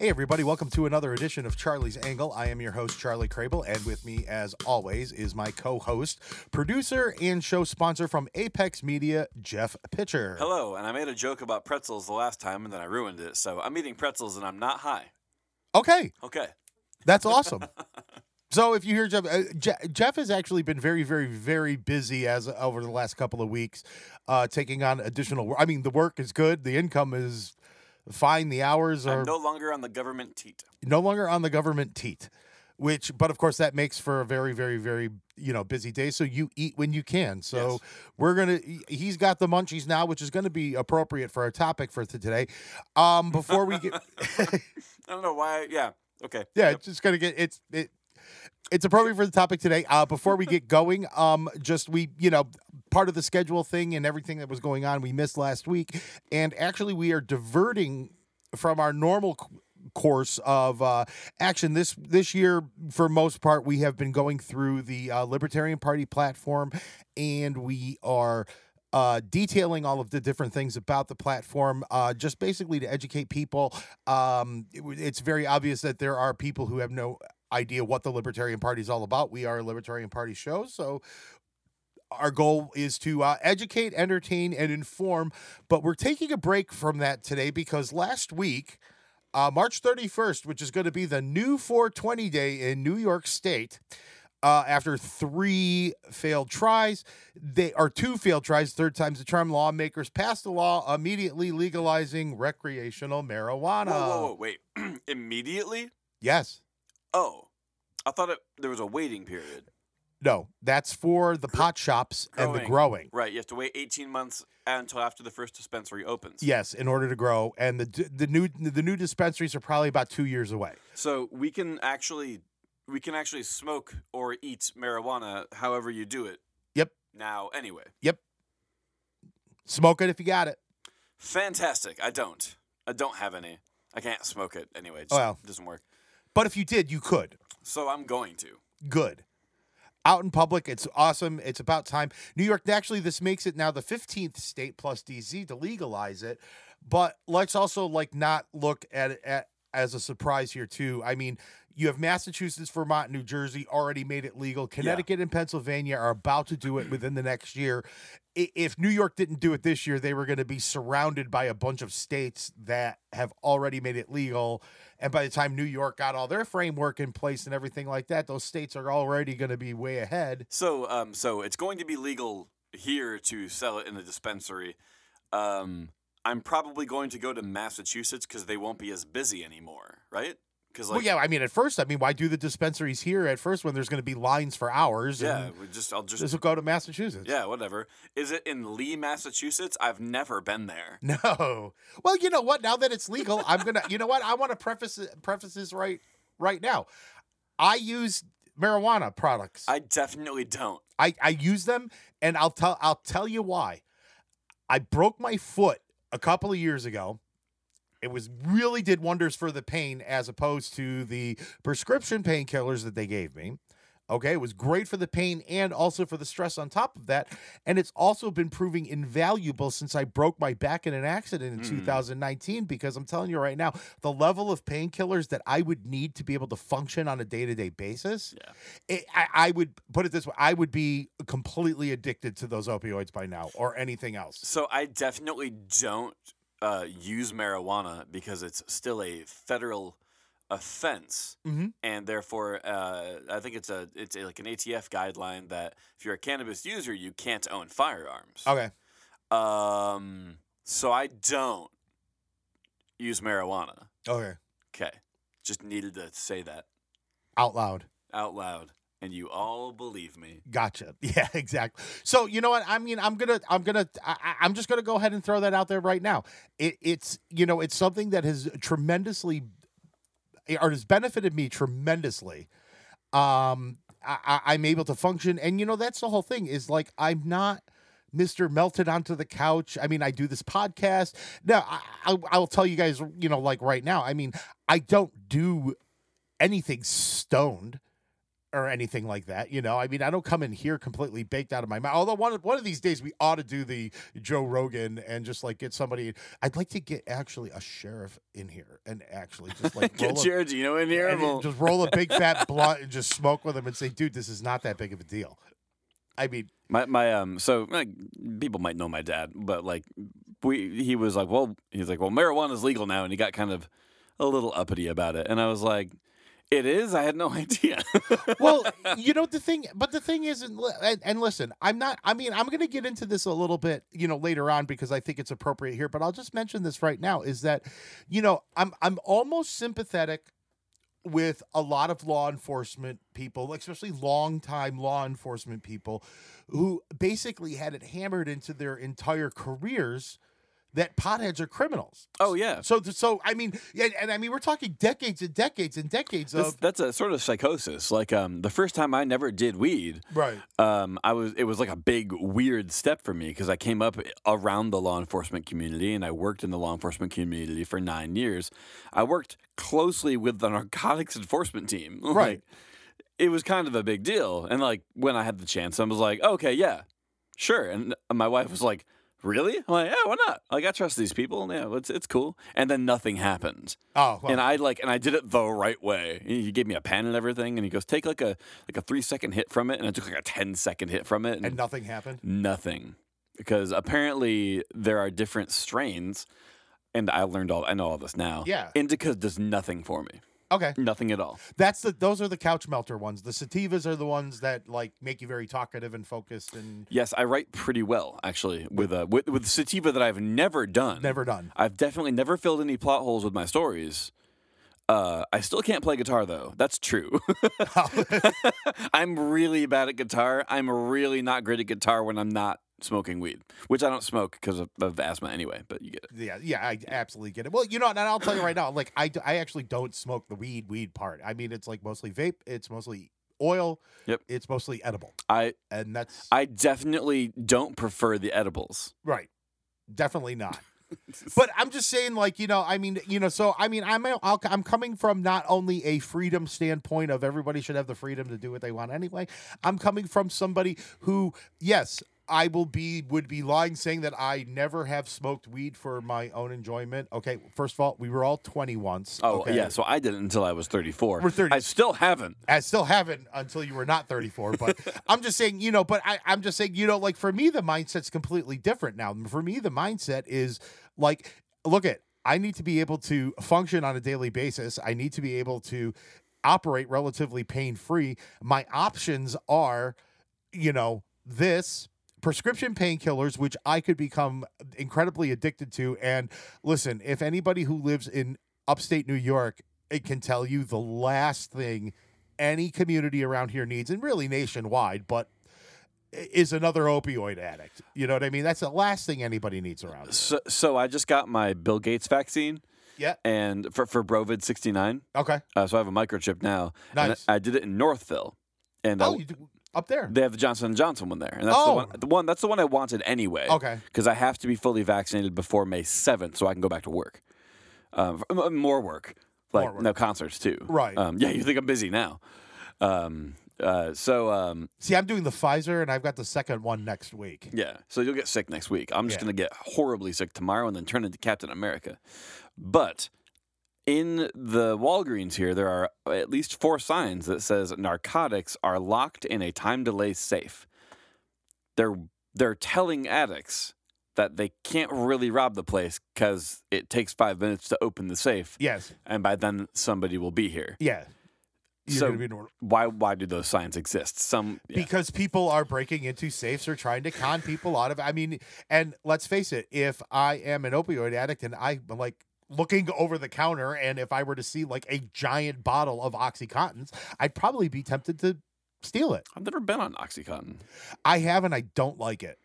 Hey, everybody, welcome to another edition of Charlie's Angle. I am your host, Charlie Crable, and with me, as always, is my co host, producer, and show sponsor from Apex Media, Jeff Pitcher. Hello, and I made a joke about pretzels the last time and then I ruined it. So I'm eating pretzels and I'm not high. Okay, Okay. that's awesome. So if you hear Jeff, uh, Je- Jeff has actually been very, very, very busy as over the last couple of weeks, uh, taking on additional work. I mean, the work is good, the income is fine, the hours are I'm no longer on the government teat. no longer on the government teat which but of course that makes for a very very very you know busy day so you eat when you can so Yes. we're gonna he- he's got the munchies now which is gonna be appropriate for our topic for today um before we get I don't know why. Yeah. Okay. yeah Yep. it's just gonna get it's it it's appropriate for the topic today. Uh before we get going um just we you know part of the schedule thing and everything that was going on we missed last week. And actually we are diverting from our normal course of uh, action. This this year for most part we have been going through the uh, libertarian party platform. And we are uh, detailing all of the different things about the platform, uh, just basically to educate people. Um, it it's very obvious that there are people who have no idea what the Libertarian Party is all about. We are a Libertarian Party show, so our goal is to uh, educate, entertain, and inform. But we're taking a break from that today because last week, uh, March 31st, which is going to be the new 420 day in New York State, uh, after three failed tries, they are two failed tries, third time's the charm. Lawmakers passed a law immediately legalizing recreational marijuana. Whoa, whoa, whoa, wait. Immediately? Yes. Oh. I thought it, there was a waiting period. No, that's for the pot shops and the growing. Right. You have to wait 18 months until after the first dispensary opens. Yes, in order to grow, and the the new the new dispensaries are probably about two years away. So we can actually we can actually smoke or eat marijuana however you do it. Yep. Now anyway. Yep. Smoke it if you got it. Fantastic. I don't. I don't have any. I can't smoke it anyway. It just Well. doesn't work. But if you did, you could. So I'm going to. Good. Out in public, it's awesome. It's about time. New York, actually, this makes it now the 15th state plus DC to legalize it. But let's also like not look at it at, as a surprise here too. I mean, you have Massachusetts, Vermont, New Jersey already made it legal. Connecticut and Pennsylvania are about to do it within the next year. If New York didn't do it this year, they were going to be surrounded by a bunch of states that have already made it legal. And by the time New York got all their framework in place and everything like that, those states are already going to be way ahead. So um so it's going to be legal here to sell it in the dispensary. Um I'm probably going to go to Massachusetts because they won't be as busy anymore, right? Because like well, yeah, I mean, at first, I mean, why do the dispensaries here at first when there's going to be lines for hours? yeah, we just I'll just this will go to Massachusetts. yeah, whatever. Is it in Lee, Massachusetts? I've never been there. No. Well, you know what? Now that it's legal, I'm gonna. You know what? I want to preface preface this right right now. I use marijuana products. I definitely don't. I, I use them, and I'll tell I'll tell you why. I broke my foot a couple of years ago. It was really did wonders for the pain as opposed to the prescription painkillers that they gave me. Okay, it was great for the pain and also for the stress on top of that. And it's also been proving invaluable since I broke my back in an accident in Mm. 2019 because I'm telling you right now, the level of painkillers that I would need to be able to function on a day to day basis Yeah. it, I, I would put it this way: I would be completely addicted to those opioids by now, or anything else. So I definitely don't uh, use marijuana because it's still a federal offense, Mm-hmm. and therefore uh, I think it's a it's a, like an ATF guideline that if you're a cannabis user, you can't own firearms. Okay, Um. So I don't use marijuana. okay, Okay. Just needed to say that out loud. out loud, and you all believe me. Gotcha. Yeah, exactly. So you know what? I mean, I'm gonna, I'm gonna, I, I- I'm just gonna go ahead and throw that out there right now. It, it's, you know, it's something that has tremendously, or has benefited me tremendously. Um, I, I, I'm able to function, and you know, that's the whole thing. Is like I'm not. Mr. Melted onto the couch. I mean, I do this podcast. Now, I, I, I'll tell you guys, you know, like right now, I mean, I don't do anything stoned. Or anything like that. You know, I mean, I don't come in here completely baked out of my mouth. Although one of, one of these days we ought to do the Joe Rogan and just like get somebody. I'd like to get actually a sheriff in here and actually just like Get roll a- Giardino in here. and and we'll- just roll a big fat blunt and just smoke with him and say, dude, this is not that big of a deal. I mean, My my um so like, people might know my dad, but like we he was like, well, he's like, well, marijuana is legal now, and he got kind of a little uppity about it, and I was like, it is. I had no idea. well, you know the thing, but the thing is, and, and, listen, I'm not. I mean, I'm going to get into this a little bit, you know, later on because I think it's appropriate here. But I'll just mention this right now: is that, you know, I'm I'm almost sympathetic with a lot of law enforcement people, especially longtime law enforcement people, who basically had it hammered into their entire careers that potheads are criminals. oh yeah. So, so I mean, and, and I mean, we're talking decades and decades and decades That's, of that's a sort of psychosis. Like um, the first time I never did weed, right. um, I was it was like a big weird step for me because I came up around the law enforcement community and I worked in the law enforcement community for nine years. I worked closely with the narcotics enforcement team. Right. Like, it was kind of a big deal. And like when I had the chance, I was like, okay, yeah, sure. And my wife was like, really? I'm like, yeah, why not? Like I trust these people. Yeah, it's it's cool. And then nothing happened. Oh, well, And I like, and I did it the right way. He gave me a pen and everything, and he goes, "Take like a like a three second hit from it," and I took like a 10 second hit from it, and, and nothing happened. nothing, because apparently there are different strains, and I learned all. I know all this now. Yeah. indica does nothing for me, Okay, nothing at all. that's the those are the couch melter ones. The sativas are the ones that like make you very talkative and focused and Yes, I write pretty well actually with a with, with sativa that I've never done. never done. I've definitely never filled any plot holes with my stories. Uh, I still can't play guitar though. That's true. I'm really bad at guitar. I'm really not great at guitar when I'm not smoking weed, which I don't smoke because of, of asthma anyway. But you get it. yeah, yeah, I absolutely get it. Well, you know, and I'll tell you right now, like I, I actually don't smoke the weed weed part. I mean, it's like mostly vape. It's mostly oil. Yep. It's mostly edible, I and that's I definitely don't prefer the edibles. right. Definitely not. but I'm just saying, like you know, I mean, you know, so I mean, I'm I'll, I'm coming from not only a freedom standpoint of everybody should have the freedom to do what they want anyway. I'm coming from somebody who, yes, I will be would be lying saying that I never have smoked weed for my own enjoyment. Okay, first of all, we were all 20 once. Oh okay? yeah, so I did it until I was 34. We're 30. I still haven't. I still haven't until you were not 34. But I'm just saying, you know, but I, I'm just saying, you know, like for me, the mindset's completely different now. For me, the mindset is like, look at, I need to be able to function on a daily basis. I need to be able to operate relatively pain free. My options are, you know, this prescription painkillers, which I could become incredibly addicted to. And listen, if anybody who lives in upstate New York, it can tell you the last thing any community around here needs, and really nationwide, but is another opioid addict. You know what I mean? That's the last thing anybody needs around here. So, so I just got my Bill Gates vaccine Yeah. and for for Brovid 69. Okay. Uh, so I have a microchip now. and Nice. I did it in Northville, and Oh, you do, up there. they have the Johnson and Johnson one there, and that's the Oh. one. The one that's the one I wanted anyway. Okay. Because I have to be fully vaccinated before May 7th, so I can go back to work. Um, m- more work, like More work. no concerts too. Right. Um, yeah, you think I'm busy now? Um, uh, so um, See, I'm doing the Pfizer, and I've got the second one next week. yeah, so you'll get sick next week. I'm just Yeah. gonna get horribly sick tomorrow and then turn into Captain America. But in the Walgreens here, there are at least four signs that says narcotics are locked in a time delay safe. They're they're telling addicts that they can't really rob the place because it takes five minutes to open the safe, Yes. and by then somebody will be here. Yeah. You're So- be in order. Why why do those signs exist? Some yeah. because people are breaking into safes or trying to con people out of I mean and let's face it if I am an opioid addict and I'm like looking over the counter and if I were to see like a giant bottle of oxycontins I'd probably be tempted to steal it I've never been on OxyContin. I have and I don't like it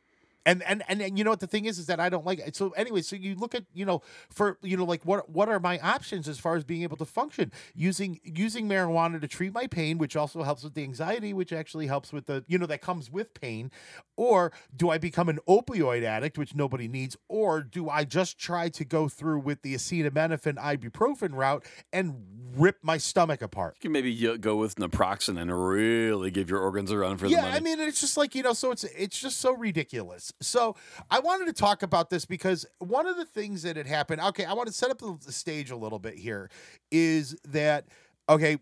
And, and and and you know what the thing is is that I don't like it. So anyway, so you look at you know for you know like what what are my options as far as being able to function using using marijuana to treat my pain, which also helps with the anxiety, which actually helps with the you know that comes with pain, or do I become an opioid addict, which nobody needs, or do I just try to go through with the acetaminophen ibuprofen route and rip my stomach apart? You can maybe uh, go with naproxen and really give your organs a run for the money. yeah. I mean, it's just like you know, so it's it's just so ridiculous. So I wanted to talk about this because one of the things that had happened. Okay, I want to set up the stage a little bit here. Is that okay?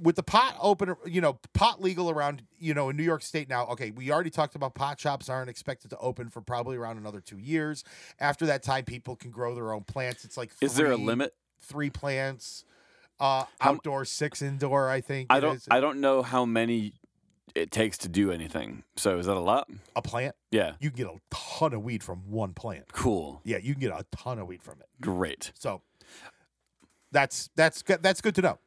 With the pot open, you know, pot legal around, you know, in New York State now. Okay, we already talked about pot shops aren't expected to open for probably around another two years. After that time, people can grow their own plants. It's like Is there a limit? Three plants, uh, How- outdoor, six indoor. I think I don't. is. I don't know how many it takes to do anything. So is that a lot? a plant. Yeah. You can get a ton of weed from one plant. Cool. Yeah, you can get a ton of weed from it. Great. So that's that's good. That's good to know.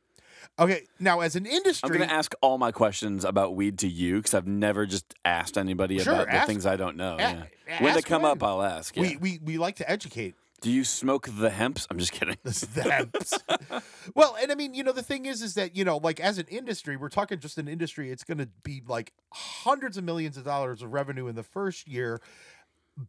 Okay, now as an industry, I'm going to ask all my questions about weed to you because I've never just asked anybody Sure, about the things I don't know. a- yeah. When they come away. up, I'll ask. Yeah. we, we we like to educate. Do you smoke the hemps? I'm just kidding. them. well, and I mean, you know, the thing is, is that you know, like as an industry, we're talking just an industry. It's going to be like hundreds of millions of dollars of revenue in the first year,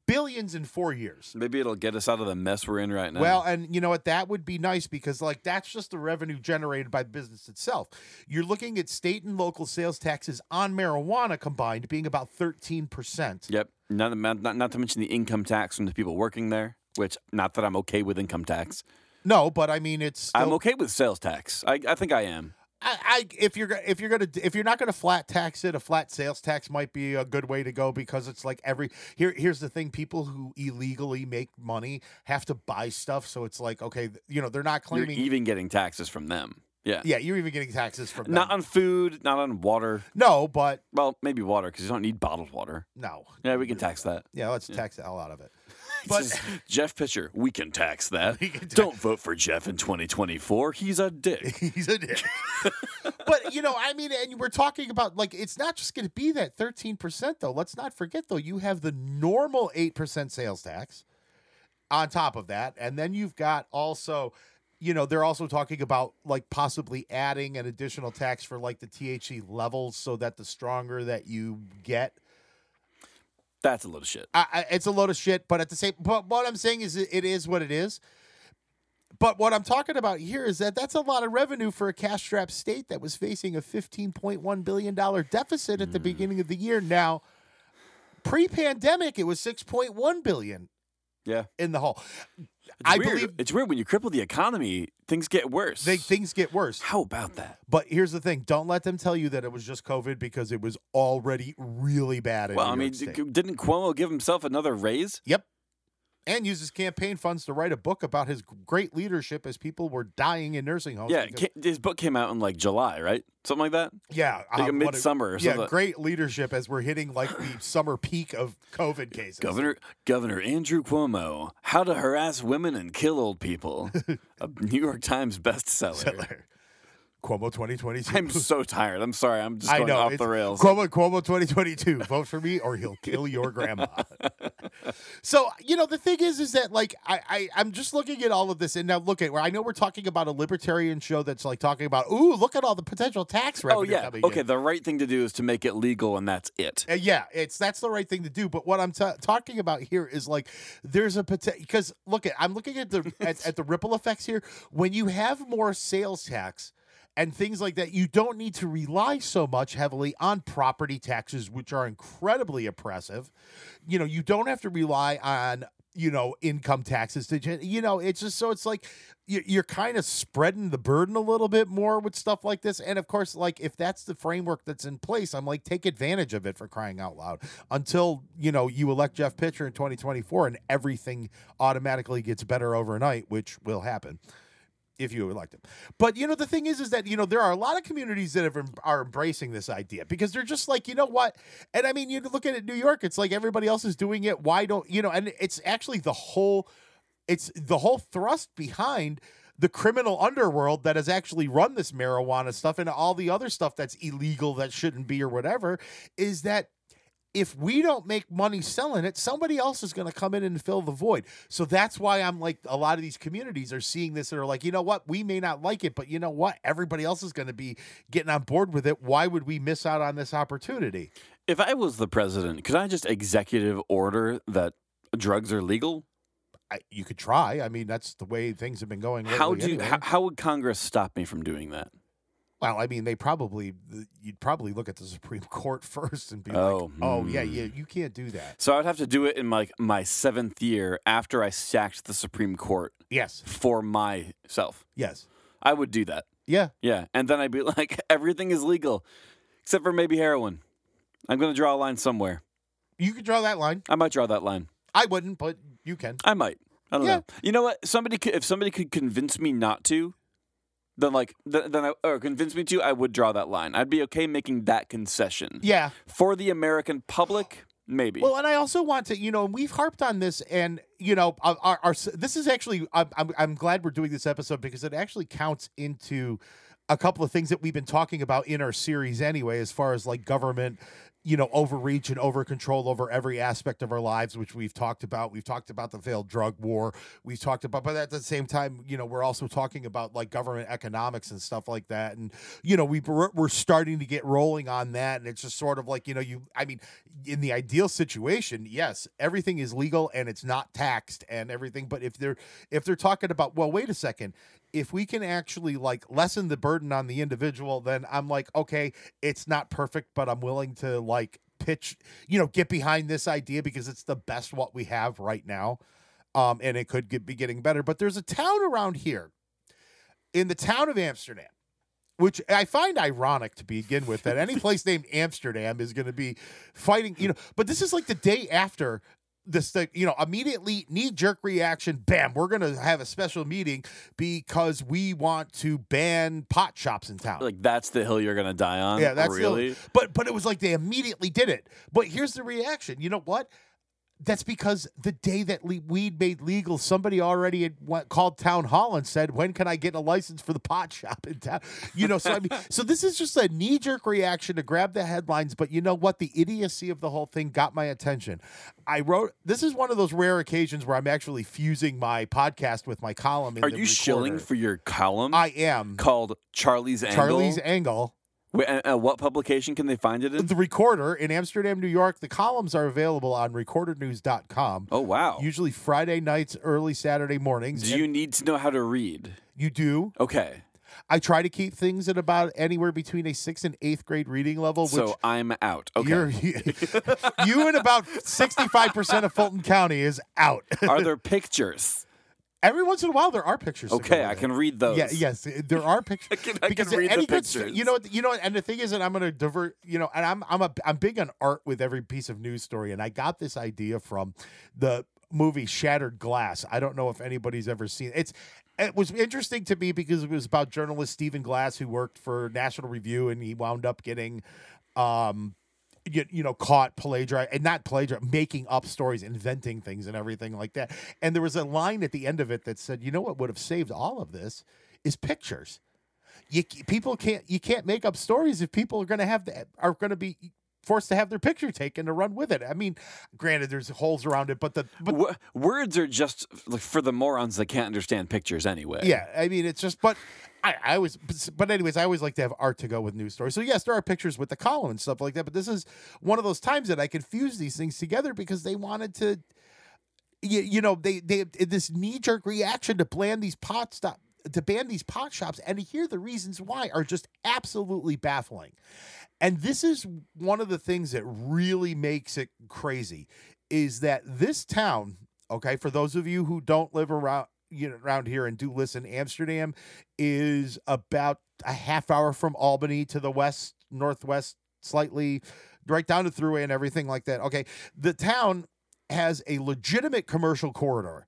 billions in four years. Maybe it'll get us out of the mess we're in right now. Well, and you know what? That would be nice because, like, that's just the revenue generated by the business itself. You're looking at state and local sales taxes on marijuana combined being about 13%. Yep. Not, not not to mention the income tax from the people working there, which not that I'm okay with income tax. No, but I mean, it's. Still, I'm okay with sales tax. I, I think I am. I, I if you're if you're gonna if you're not gonna flat tax it, a flat sales tax might be a good way to go because it's like every here here's the thing: people who illegally make money have to buy stuff, so it's like okay, you know, they're not You're claiming. even getting taxes from them. Yeah. yeah, you're even getting taxes from them. Not on food, not on water. no, but Well, maybe water because you don't need bottled water. no. Yeah, we can tax that. Yeah, let's tax the hell out of it. But Jeff Pitcher, we can tax that. We can tax- Don't vote for Jeff in 2024. He's a dick. He's a dick. but you know, I mean, and we're talking about like it's not just going to be that thirteen percent though. Let's not forget though, you have the normal eight percent sales tax on top of that, and then you've got also. You know, they're also talking about like possibly adding an additional tax for like the THC levels so that the stronger that you get, That's a load of shit. I, I, it's a load of shit. But at the same, but what I'm saying is, it, is what it is. But what I'm talking about here is that that's a lot of revenue for a cash-strapped state that was facing a 15.1 billion dollar deficit at the Hmm. beginning of the year. Now, pre-pandemic, it was 6.1 billion Yeah. in the hole. I weird. believe- it's weird when you cripple the economy, things get worse. They, things get worse. How about that? But here's the thing: don't let them tell you that it was just COVID because it was already really bad. In Well, I mean, d- didn't Cuomo give himself another raise? Yep. And uses campaign funds to write a book about his great leadership as people were dying in nursing homes. Yeah, because- his book came out in like July, right? Something like that. yeah, Like a um, what midsummer or yeah, great leadership as we're hitting like the summer peak of COVID cases. Governor Governor Andrew Cuomo, How to Harass Women and Kill Old People, a New York Times bestseller. Cuomo 2022. I'm so tired. I'm sorry. I'm just I going know off the rails. Cuomo Cuomo 2022. Vote for me or he'll kill your grandma. so you know the thing is, is that like I, I I'm just looking at all of this and now look at where I know we're talking about a libertarian show that's like talking about ooh look at all the potential tax revenue. oh yeah. Okay. in. The right thing to do is to make it legal, and that's it. Uh, yeah, it's that's the right thing to do. But what I'm ta talking about here is like there's a potential because look at I'm looking at the at, at the ripple effects here. When you have more sales tax and things like that, you don't need to rely so much heavily on property taxes, which are incredibly oppressive. You know, you don't have to rely on you know income taxes to you know it's just so it's like you're kind of spreading the burden a little bit more with stuff like this. And of course like if that's the framework that's in place i'm like take advantage of it for crying out loud. Until you know you elect jeff pitcher in 2024 and everything automatically gets better overnight which will happen if you elect him. But you know the thing is is that you know there are a lot of communities that have, are embracing this idea because they're just like you know what and I mean you look at it New York it's like everybody else is doing it why don't you know and it's actually the whole it's the whole thrust behind the criminal underworld that has actually run this marijuana stuff and all the other stuff that's illegal that shouldn't be or whatever is that if we don't make money selling it, somebody else is going to come in and fill the void. So that's why I'm like, a lot of these communities are seeing this and are like, you know what? We may not like it, but you know what? Everybody else is going to be getting on board with it. Why would we miss out on this opportunity? If I was the president, could I just executive order that drugs are legal? I, you could try. I mean, that's the way things have been going. How do you, anyway. how, how would Congress stop me from doing that? Well, I mean, they probably you'd probably look at the Supreme Court first and be Oh, like, "Oh, yeah, hmm. yeah, you can't do that." So I'd have to do it in like my seventh year after I sacked the Supreme Court Yes, for myself. yes, I would do that. yeah. Yeah, and then I'd be like, everything is legal, except for maybe heroin. I'm gonna draw a line somewhere. You could draw that line. I might draw that line. I wouldn't, but you can. I might. I don't Yeah. know. You know what? Somebody could, if somebody could convince me not to, then like th- then I or convince me to, I would draw that line. I'd be okay making that concession Yeah. for the American public. Maybe. Well, and I also want to, you know, and we've harped on this, and you know, our, our, our this is actually, I'm, I'm, I'm glad we're doing this episode because it actually counts into a couple of things that we've been talking about in our series anyway, as far as like government, you know, overreach and over control over every aspect of our lives, which we've talked about. We've talked about the failed drug war. We've talked about, but at the same time, you know, we're also talking about like government economics and stuff like that. And, you know, we, we're, starting to get rolling on that. And it's just sort of like, you know, you, I mean, in the ideal situation, yes, everything is legal and it's not taxed and everything. But if they're, if they're talking about, well, wait a second, if we can actually like lessen the burden on the individual, then I'm like, okay, it's not perfect, but I'm willing to like pitch, you know, get behind this idea because it's the best what we have right now. Um, and it could get, be getting better. But there's a town around here in the town of Amsterdam, which I find ironic to begin with, that any place named Amsterdam is going to be fighting, you know, but this is like the day after this thing, you know, immediately knee jerk reaction, bam, we're going to have a special meeting because we want to ban pot shops in town. like that's the hill you're gonna die on. Yeah, that's the- really. but but it was like they immediately did it. But here's the reaction. You know what? That's because the day that le- weed made legal, somebody already had went, called town hall and said, "When can I get a license for the pot shop in town?" You know, so I mean, so this is just a knee jerk reaction to grab the headlines. But you know what? The idiocy of the whole thing got my attention. I wrote. This is one of those rare occasions where I'm actually fusing my podcast with my column. In Are the you shilling for your column I am. called Charlie's Angle? Charlie's Angle. Wait, and, and what publication can they find it in? The Recorder in Amsterdam, New York. The columns are available on recordernews.com. Oh wow. Usually Friday nights, early Saturday mornings. Do you need to know how to read? you do. Okay. I try to keep things at about anywhere between a sixth and eighth grade reading level, which So I'm out. Okay. you're you and about sixty five percent of Fulton County is out. Are there pictures? Every once in a while, there are pictures. Okay, I can read those. Yeah, yes, there are pictures. I can, I can because read any the good pictures. you know, what- you know, and the thing is that I'm going to divert. You know, and I'm I'm a I'm big on art with every piece of news story, and I got this idea from the movie Shattered Glass. I don't know if anybody's ever seen it. it's. It was interesting to me because it was about journalist Stephen Glass who worked for National Review, and he wound up getting. Um, you, you know caught plagiarizing and not plagiarizing making up stories inventing things and everything like that. And there was a line at the end of it that said you know what would have saved all of this is pictures. You people can't you can't make up stories if people are going to have the, are going to be forced to have their picture taken to run with it i mean granted there's holes around it but the but Wo- words are just like for the morons that can't understand pictures anyway. Yeah, I mean it's just, but I, I always, but anyways, I always like to have art to go with news stories. So yes, there are pictures with the column and stuff like that, but this is one of those times that I confuse these things together because they wanted to, you, you know, they they this knee jerk reaction to ban these pot stop to ban these pot shops, and to hear the reasons why are just absolutely baffling. And this is one of the things that really makes it crazy is that this town, okay, for those of you who don't live around you know around here and do listen, Amsterdam is about a half hour from Albany to the west, northwest, slightly right down the thruway and everything like that. Okay. The town has a legitimate commercial corridor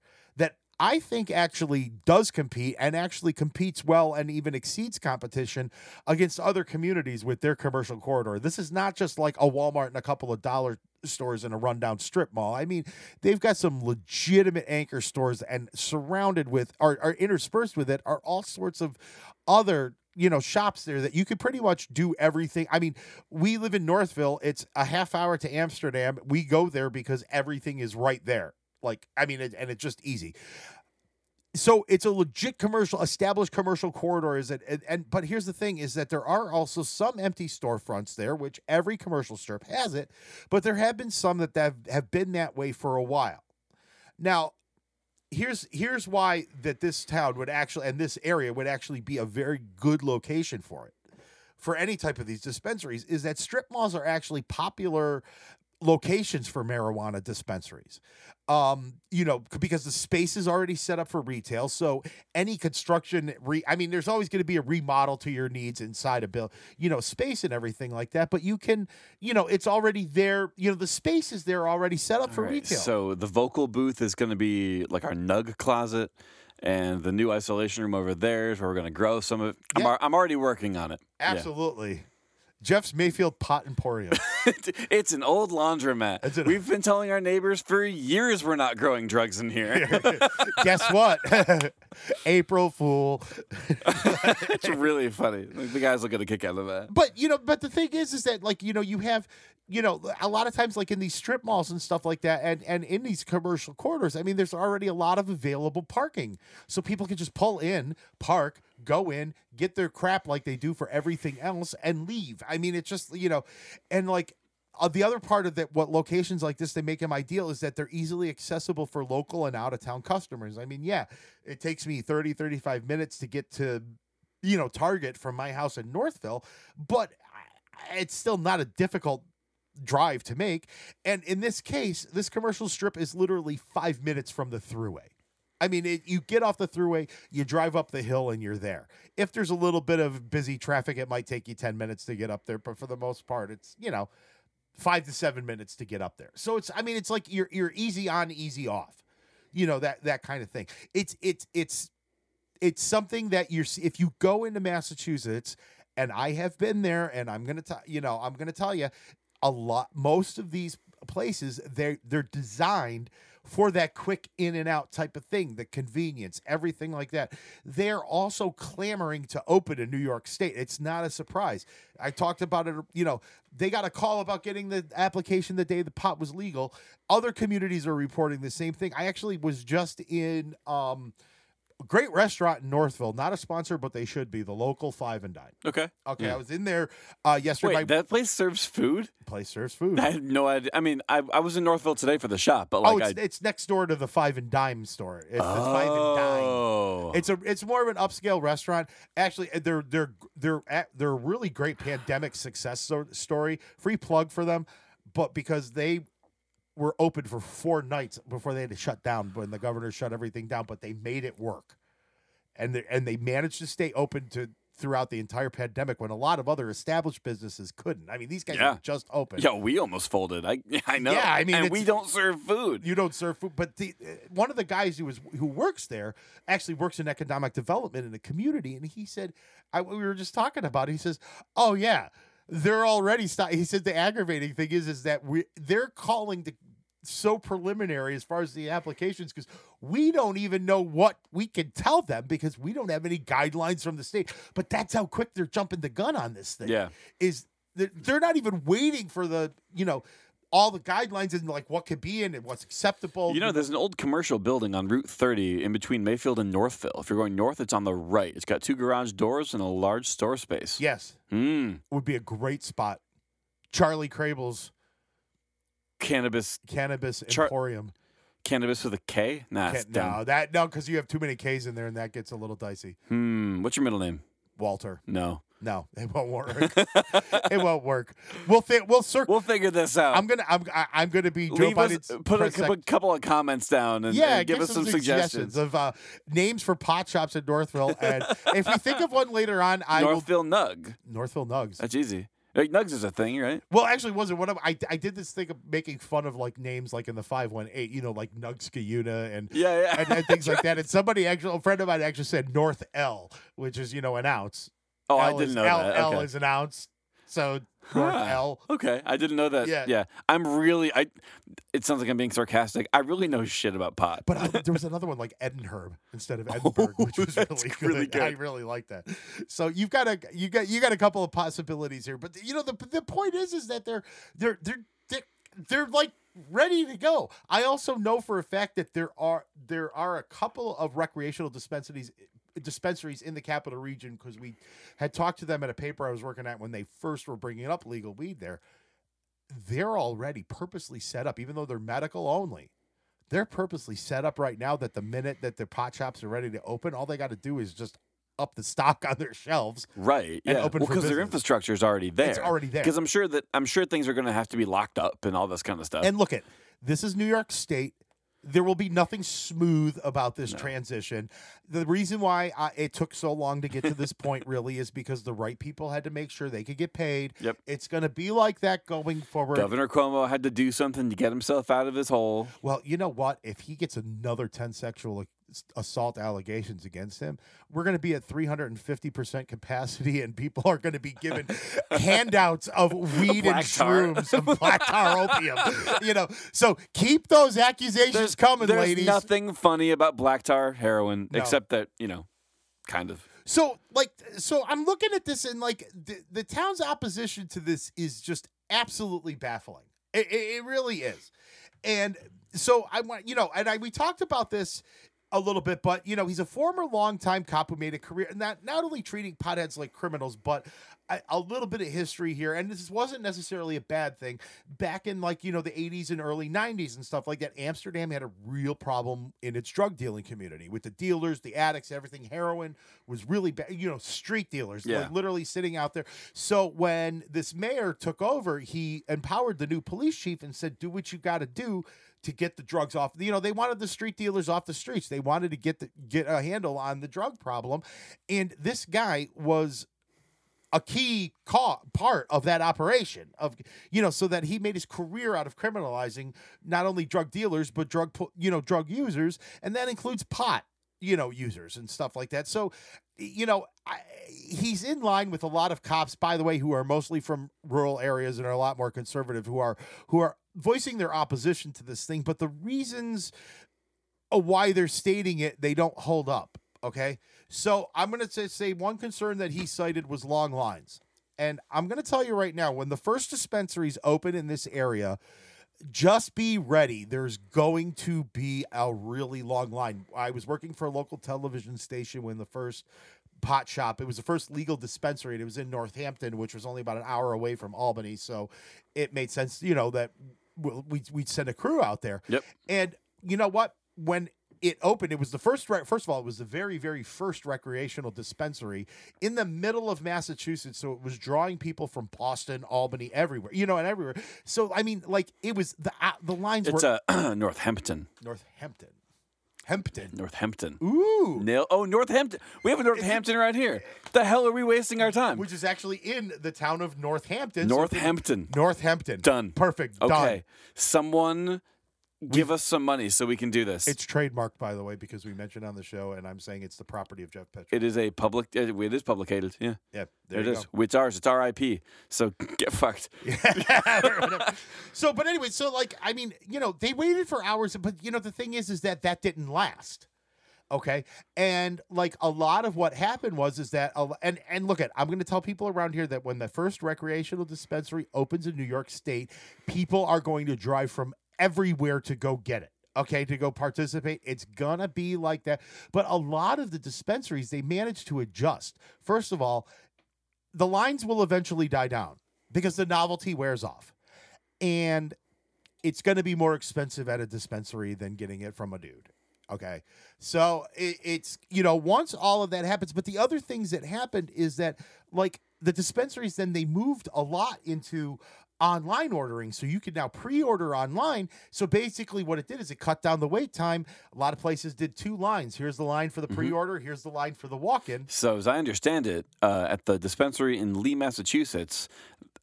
I think actually does compete and actually competes well and even exceeds competition against other communities with their commercial corridor. This is not just like a Walmart and a couple of dollar stores in a rundown strip mall. I mean, they've got some legitimate anchor stores and surrounded with or are interspersed with it are all sorts of other you know shops there that you could pretty much do everything. I mean, we live in Northville. It's a half hour to Amsterdam. We go there because everything is right there. Like I mean, it, and it's just easy. So it's a legit commercial, established commercial corridor. Is it? And, and but here's the thing: is that there are also some empty storefronts there, which every commercial strip has it. But there have been some that have, have been that way for a while. Now, here's here's why that this town would actually and this area would actually be a very good location for it for any type of these dispensaries is that strip malls are actually popular locations for marijuana dispensaries um you know because the space is already set up for retail so any construction re i mean there's always going to be a remodel to your needs inside a bill you know space and everything like that but you can you know it's already there you know the space is there already set up for right, retail So the vocal booth is going to be like our nug closet, and the new isolation room over there is where we're going to grow some of. I'm, Yeah. al- I'm already working on it. Yeah. Jeff's mayfield pot emporium it's an old laundromat. An- We've been telling our neighbors for years we're not growing drugs in here. Guess what? April Fool. it's really funny. Like, the guys will get a kick out of that. But you know, but the thing is, is that like you know, you have you know a lot of times like in these strip malls and stuff like that, and and in these commercial quarters. I mean, there's already a lot of available parking, so people can just pull in, park, go in, get their crap like they do for everything else, and leave. I mean, it's just you know, and like. Uh, the other part of that, what locations like this they make them ideal is that they're easily accessible for local and out of town customers. I mean, yeah, it takes me 30, 35 minutes to get to you know Target from my house in Northville, but it's still not a difficult drive to make. And in this case, this commercial strip is literally five minutes from the throughway. I mean, it, you get off the throughway, you drive up the hill, and you're there. If there's a little bit of busy traffic, it might take you 10 minutes to get up there, but for the most part, it's, you know, five to seven minutes to get up there. So it's, I mean, it's like you're, you're easy on, easy off, you know, that, that kind of thing. It's, it's, it's, it's something that you're if you go into Massachusetts and I have been there and I'm to tell you know I'm to tell you a lot most of these places they they're designed for that quick in and out type of thing the convenience everything like that. They're also clamoring to open in New York state. It's not a surprise. I talked about it you know they got a call about getting the application the day the pot was legal. Other communities are reporting the same thing. I actually was just in um great restaurant in Northville. Not a sponsor, but they should be. The local Five and Dine. Okay. Okay, Yeah. I was in there uh, yesterday. Wait, My that place serves food? place serves food. I had no idea. I mean, I, I was in Northville today for the shop, but like oh, it's, I. it's next door to the Five and Dime store. It's the Five and Dine. Oh. It's a it's more of an upscale restaurant. Actually, uh, they're they're they're at, they're a really great pandemic success story. Free plug for them, but because they were open for four nights before they had to shut down when the governor shut everything down, but they made it work, and they, and they managed to stay open to throughout the entire pandemic when a lot of other established businesses couldn't. I mean, these guys Yeah. just open. Yo, we almost folded. I I know. Yeah, I mean, and we don't serve food. you don't serve food but the uh, one of the guys who was who works there actually works in economic development in the community and he said I, we were just talking about it, he says oh yeah they're already st-. he said the aggravating thing is is that we they're calling the so preliminary as far as the applications because we don't even know what we can tell them because we don't have any guidelines from the state but that's how quick they're jumping the gun on this thing Yeah. is they're, they're not even waiting for the you know all the guidelines and like what could be in and what's acceptable. You know, there's an old commercial building on Route 30 in between Mayfield and Northville. If you're going north, it's on the right. It's got two garage doors and a large store space. yes, Mm. would be a great spot. Charlie Crable's Cannabis, Cannabis Char- Emporium. cannabis with a K? Nah, Can't- no, that no, because you have too many K's in there, and that gets a little dicey. Hmm. What's your middle name? Walter, No. No, it won't work. it won't work. We'll think. We'll circle. We'll figure this out. I'm gonna. I'm. I, I'm gonna be Joe Leave us, put a sec- couple of comments down and, yeah, and give, us some suggestions. of uh, names for pot shops in Northville, and if we think of one later on, I Northville Nug. Northville Nugs. That's easy. Like, Nugs is a thing, right? Well, actually, wasn't one of I. I did this thing of making fun of like names like in the five one eight, you know, like Nugs Nugskayuna and Yeah, yeah. and, and things like that. And somebody actually, a friend of mine actually said North L, which is you know an ounce. Oh, I L didn't is, know L, that. L Okay. is an ounce. So North Huh. L. Okay, I didn't know that. Yeah. Yeah, I'm really. I. It sounds like I'm being sarcastic. I really know shit about pot. But I, there was another one like Edinburgh instead of oh, Edinburgh, which was really good. really I really like that. So you've got a you got you got a couple of possibilities here, but you know the the point is is that they're they're they're they're, they're like ready to go. I also know for a fact that there are there are a couple of recreational dispensaries dispensaries in the capital region because we had talked to them at a paper I was working at when they first were bringing up legal weed there. They're already purposely set up, even though they're medical only. They're purposely set up right now that the minute that the pot shops are ready to open, all they got to do is just up the stock on their shelves. right. and Yeah. open well, because their infrastructure is already there. It's already there. Because I'm sure that I'm sure things are going to have to be locked up and all this kind of stuff. And look at this is New York State. There will be nothing smooth about this transition. The reason why I, it took so long to get to this point really is because the right people had to make sure they could get paid. Yep. It's going to be like that going forward. Governor Cuomo had to do something to get himself out of his hole. Well, you know what? If he gets another 10 sexual assault allegations against him, we're going to be at 350% capacity and people are going to be given handouts of weed and tar. shrooms and black tar opium. You know, so keep those accusations coming, there's ladies. There's nothing funny about black tar heroin No. except that you know, kind of. So, like, so I'm looking at this and like the, the town's opposition to this is just absolutely baffling. It, it, it really is. And so I want, you know, and I, we talked about this a little bit, but you know, he's a former longtime cop who made a career, not not only treating potheads like criminals, but a, a little bit of history here. And this wasn't necessarily a bad thing. Back in like you know the 80s and early 90s and stuff like that, Amsterdam had a real problem in its drug dealing community with the dealers, the addicts, everything. Heroin was really bad. You know, street dealers, Yeah. like literally sitting out there. So when this mayor took over, he empowered the new police chief and said, "Do what you got to do." To get the drugs off. You know, they wanted the street dealers off the streets. They wanted to get the, get a handle on the drug problem, and this guy was a key ca- part of that operation of you know so that he made his career out of criminalizing not only drug dealers but drug you know drug users and that includes pot you know users and stuff like that so you know I, he's in line with a lot of cops by the way who are mostly from rural areas and are a lot more conservative who are who are voicing their opposition to this thing but the reasons why they're stating it they don't hold up okay so i'm going to say one concern that he cited was long lines and i'm going to tell you right now when the first dispensaries open in this area just be ready. There's going to be a really long line. I was working for a local television station when the first pot shop, it was the first legal dispensary, and it was in Northampton, which was only about an hour away from Albany. So it made sense, you know, that we'll- we'd, we'd send a crew out there. Yep. And you know what? When it opened, it was the first, first of all, it was the very, very first recreational dispensary in the middle of Massachusetts. So it was drawing people from Boston, Albany, everywhere, you know, and everywhere. So, I mean, like, it was the, uh, the lines It's were uh, Northampton. Northampton. Hempton. Northampton. Ooh. Nail. Oh, Northampton. We have a Northampton right here. Eh. The hell are we wasting our time? Which is actually in the town of Northampton. So Northampton. Northampton. Done. Perfect. Done. Okay. Someone give us some money so we can do this. It's trademarked, by the way, because we mentioned on the show, and I'm saying it's the property of Jeff Petro. it is a public. It is publicated. Yeah. yeah, there It is. go. It's ours. It's our IP. So get fucked. so, but anyway, so like, I mean, you know, they waited for hours, but you know, the thing is, is that that didn't last. Okay, and like a lot of what happened was is that, and and look at, I'm going to tell people around here that when the first recreational dispensary opens in New York State, people are going to drive from everywhere to go get it. Okay, to go participate. It's gonna be like that. But a lot of the dispensaries, they manage to adjust. First of all, the lines will eventually die down because the novelty wears off. And it's going to be more expensive at a dispensary than getting it from a dude. Okay. So it, it's, you know, once all of that happens, but the other things that happened is that, like, the dispensaries then they moved a lot into online ordering. So you can now pre order online. So basically, what it did is it cut down the wait time. A lot of places did two lines. Here's the line for the pre order, here's the line for the walk in. So as I understand it, uh, at the dispensary in Lee, Massachusetts,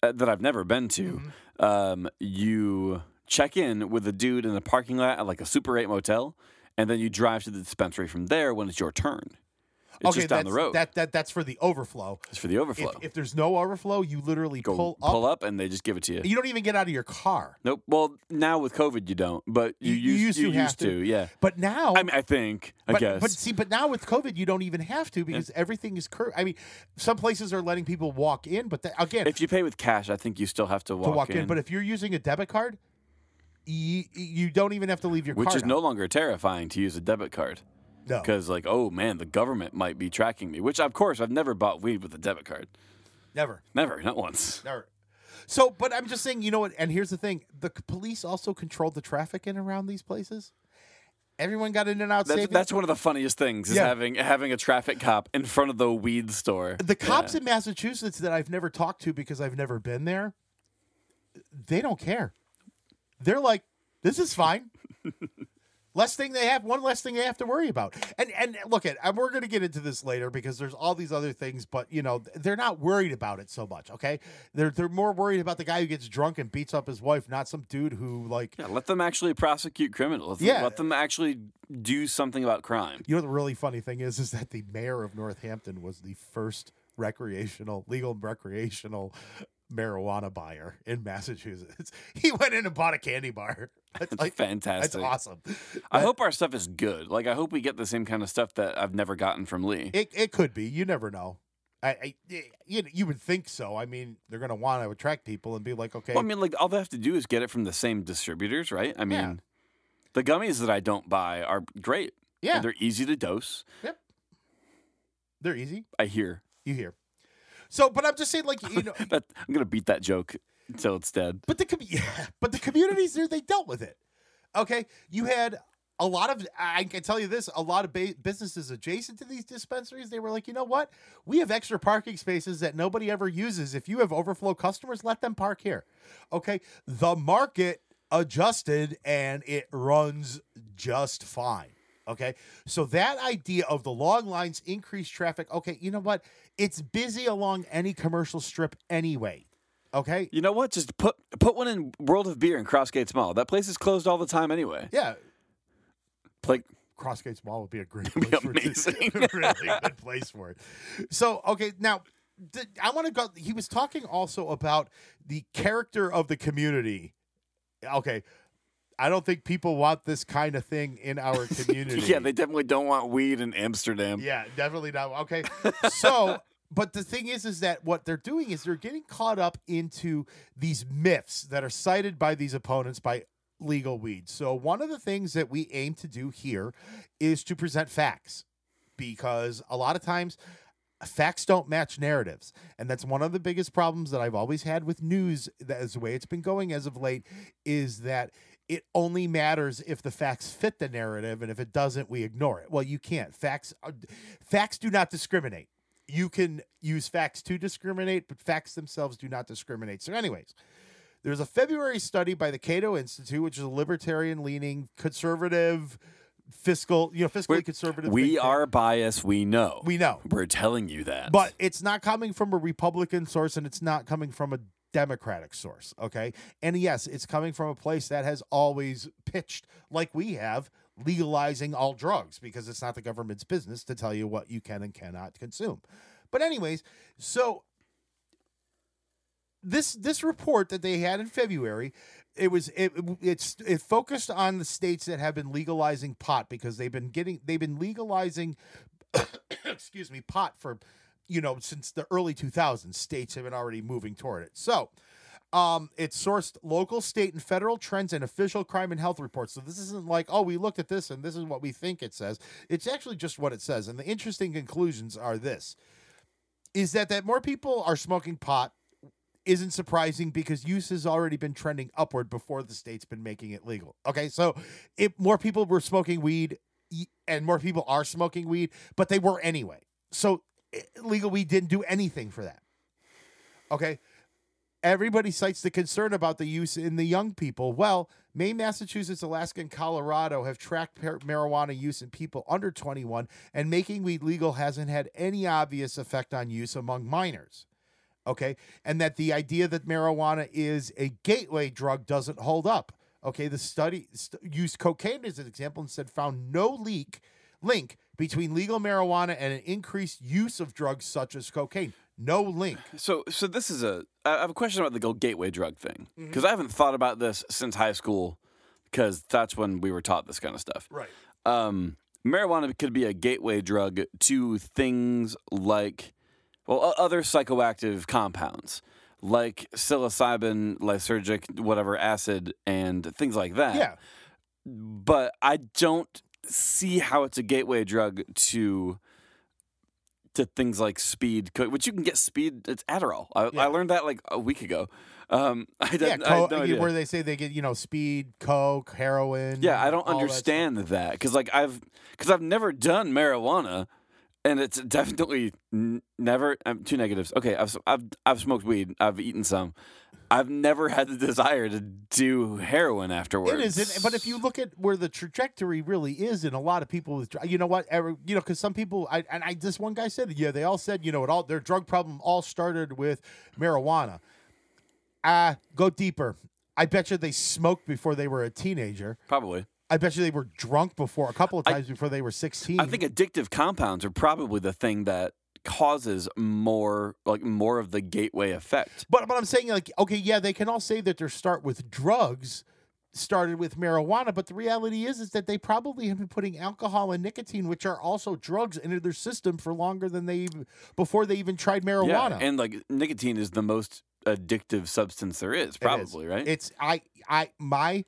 uh, that I've never been to, Mm-hmm. um, you check in with a dude in the parking lot at like a Super 8 motel, and then you drive to the dispensary from there when it's your turn. It's okay, just down the road. That that that's for the overflow. it's for the If, overflow. if there's no overflow, you literally Go pull up. pull up, and they just give it to you. You don't even get out of your car. Nope. Well, now with COVID, you don't. But you, You- you used, used you to used to. to. Yeah. But now, I mean, I think. I but, guess. but see, but now with COVID, you don't even have to because everything is cur. I mean, some places are letting people walk in, but that, again, if you pay with cash, I think you still have to walk, to walk in. in. But if you're using a debit card, you, you don't even have to leave your which is no longer terrifying to use a debit card no. because, like, oh man, the government might be tracking me. Which, of course, I've never bought weed with a debit card. never. Never, not once. Never. So, but I'm just saying, you know what? And here's the thing: the police also controlled the traffic in around these places. Everyone got in and out That's, that's one of the funniest things is Yeah. having having a traffic cop in front of the weed store. the cops Yeah. in Massachusetts that I've never talked to because I've never been there. They don't care. They're like, this is fine. less thing they have, one less thing they have to worry about. And and look at, and we're going to get into this later because there's all these other things, but you know they're not worried about it so much. Okay, they're they're more worried about the guy who gets drunk and beats up his wife, not some dude who like. Yeah, let them actually prosecute criminals. Yeah. Let them actually do something about crime. You know the really funny thing is, is that the mayor of Northampton was the first recreational, legal recreational marijuana buyer in Massachusetts. He went in and bought a candy bar. That's That's That's fantastic. awesome. I hope our stuff is good. Like I hope we get the same kind of stuff that I've never gotten from Lee. it it could be. You never know. I, I you, you would think so. I mean, they're going to want to attract people and be like, okay, Well, I mean, like all they have to do is get it from the same distributors, right? I mean, Yeah. the gummies that I don't buy are great. yeah, And they're easy to dose. Yep, they're easy. I hear You hear. So, but I'm just saying, like you know, that. I'm gonna beat that joke until it's dead. But the com- yeah, but the communities there they dealt with it. Okay, you had a lot of I can tell you this, a lot of ba- businesses adjacent to these dispensaries, they were like, "You know what? We have extra parking spaces that nobody ever uses. If you have overflow customers, let them park here." Okay? The market adjusted and it runs just fine. Okay. So that idea of the long lines, increased traffic. Okay. You know what? It's busy along any commercial strip anyway. Okay. You know what? Just put put one in World of Beer in Crossgates Mall. That place is closed all the time anyway. Yeah. Like Crossgates Mall would be a great place for it. amazing. really good place for it. So, okay, now I want to go. He was talking also about the character of the community. Okay, I don't think people want this kind of thing in our community. yeah, they definitely don't want weed in Amsterdam. Yeah, definitely not. Okay. So, but the thing is, is that what they're doing is they're getting caught up into these myths that are cited by these opponents by legal weed. So, one of the things that we aim to do here is to present facts because a lot of times uh, facts don't match narratives. And that's one of the biggest problems that I've always had with news that is the way it's been going as of late is that it only matters if the facts fit the narrative and if it doesn't we ignore it. Well, you can't. Facts are, facts do not discriminate. You can use facts to discriminate, but facts themselves do not discriminate. So anyways, there's a February study by the Cato Institute, which is a libertarian leaning conservative fiscal, you know, fiscally We're- conservative. We are biased. We know. we know. We're telling you that. But it's not coming from a Republican source and it's not coming from a Democratic source. Okay. And yes, it's coming from a place that has always pitched, like we have, legalizing all drugs because it's not the government's business to tell you what you can and cannot consume. But, anyways, so this this report that they had in February, it was it it's it focused on the states that have been legalizing pot because they've been getting they've been legalizing excuse me pot for you know since the early 2000s states have been already moving toward it. So, um, it sourced local, state, and federal trends and official crime and health reports. So this isn't like, oh, we looked at this and this is what we think it says. It's actually just what it says. And the interesting conclusions are this: is that that more people are smoking pot isn't surprising because use has already been trending upward before the state's been making it legal. Okay, so if more people were smoking weed and more people are smoking weed, but they were anyway. So eh, legal weed didn't do anything for that. Okay. Everybody cites the concern about the use in the young people. Well, Maine, Massachusetts, Alaska, and Colorado have tracked par- marijuana use in people under 21, and making weed legal hasn't had any obvious effect on use among minors okay and that the idea that marijuana is a gateway drug doesn't hold up okay the study st- used cocaine as an example and said found no leak link between legal marijuana and an increased use of drugs such as cocaine. No link. So, so this is a. I have a question about the go- gateway drug thing Mm-hmm. because I haven't thought about this since high school because that's when we were taught this kind of stuff. Right. Um, marijuana could be a gateway drug to things like, well, other psychoactive compounds like psilocybin, lysergic, whatever acid, and things like that. Yeah. But I don't see how it's a gateway drug to to things like speed, which you can get speed. It's Adderall. I, Yeah. I learned that like a week ago. Um, I, Yeah, didn't- I no where they say they get you know speed, coke, heroin. Yeah, I don't all that stuff. understand that because like I've because I've never done marijuana, and it's definitely n- never. Um, two negatives. Okay, I've I've I've smoked weed. I've eaten some. I've never had the desire to do heroin afterwards. It isn't, but if you look at where the trajectory really is, in a lot of people with, you know what, you know, because some people, I and I, this one guy said, yeah, they all said, you know, it all their drug problem all started with marijuana. Ah, go deeper. I bet you they smoked before they were a teenager. probably. I bet you they were drunk before a couple of I- times before they were sixteen. I think addictive compounds are probably the thing that causes more like more of the gateway effect. But but I'm saying like okay, yeah, they can all say that their start with drugs started with marijuana, but the reality is is that they probably have been putting alcohol and nicotine, which are also drugs, into their system for longer than they even, before they even tried marijuana. Yeah, and like nicotine is the most addictive substance there is, probably, right? It's I I my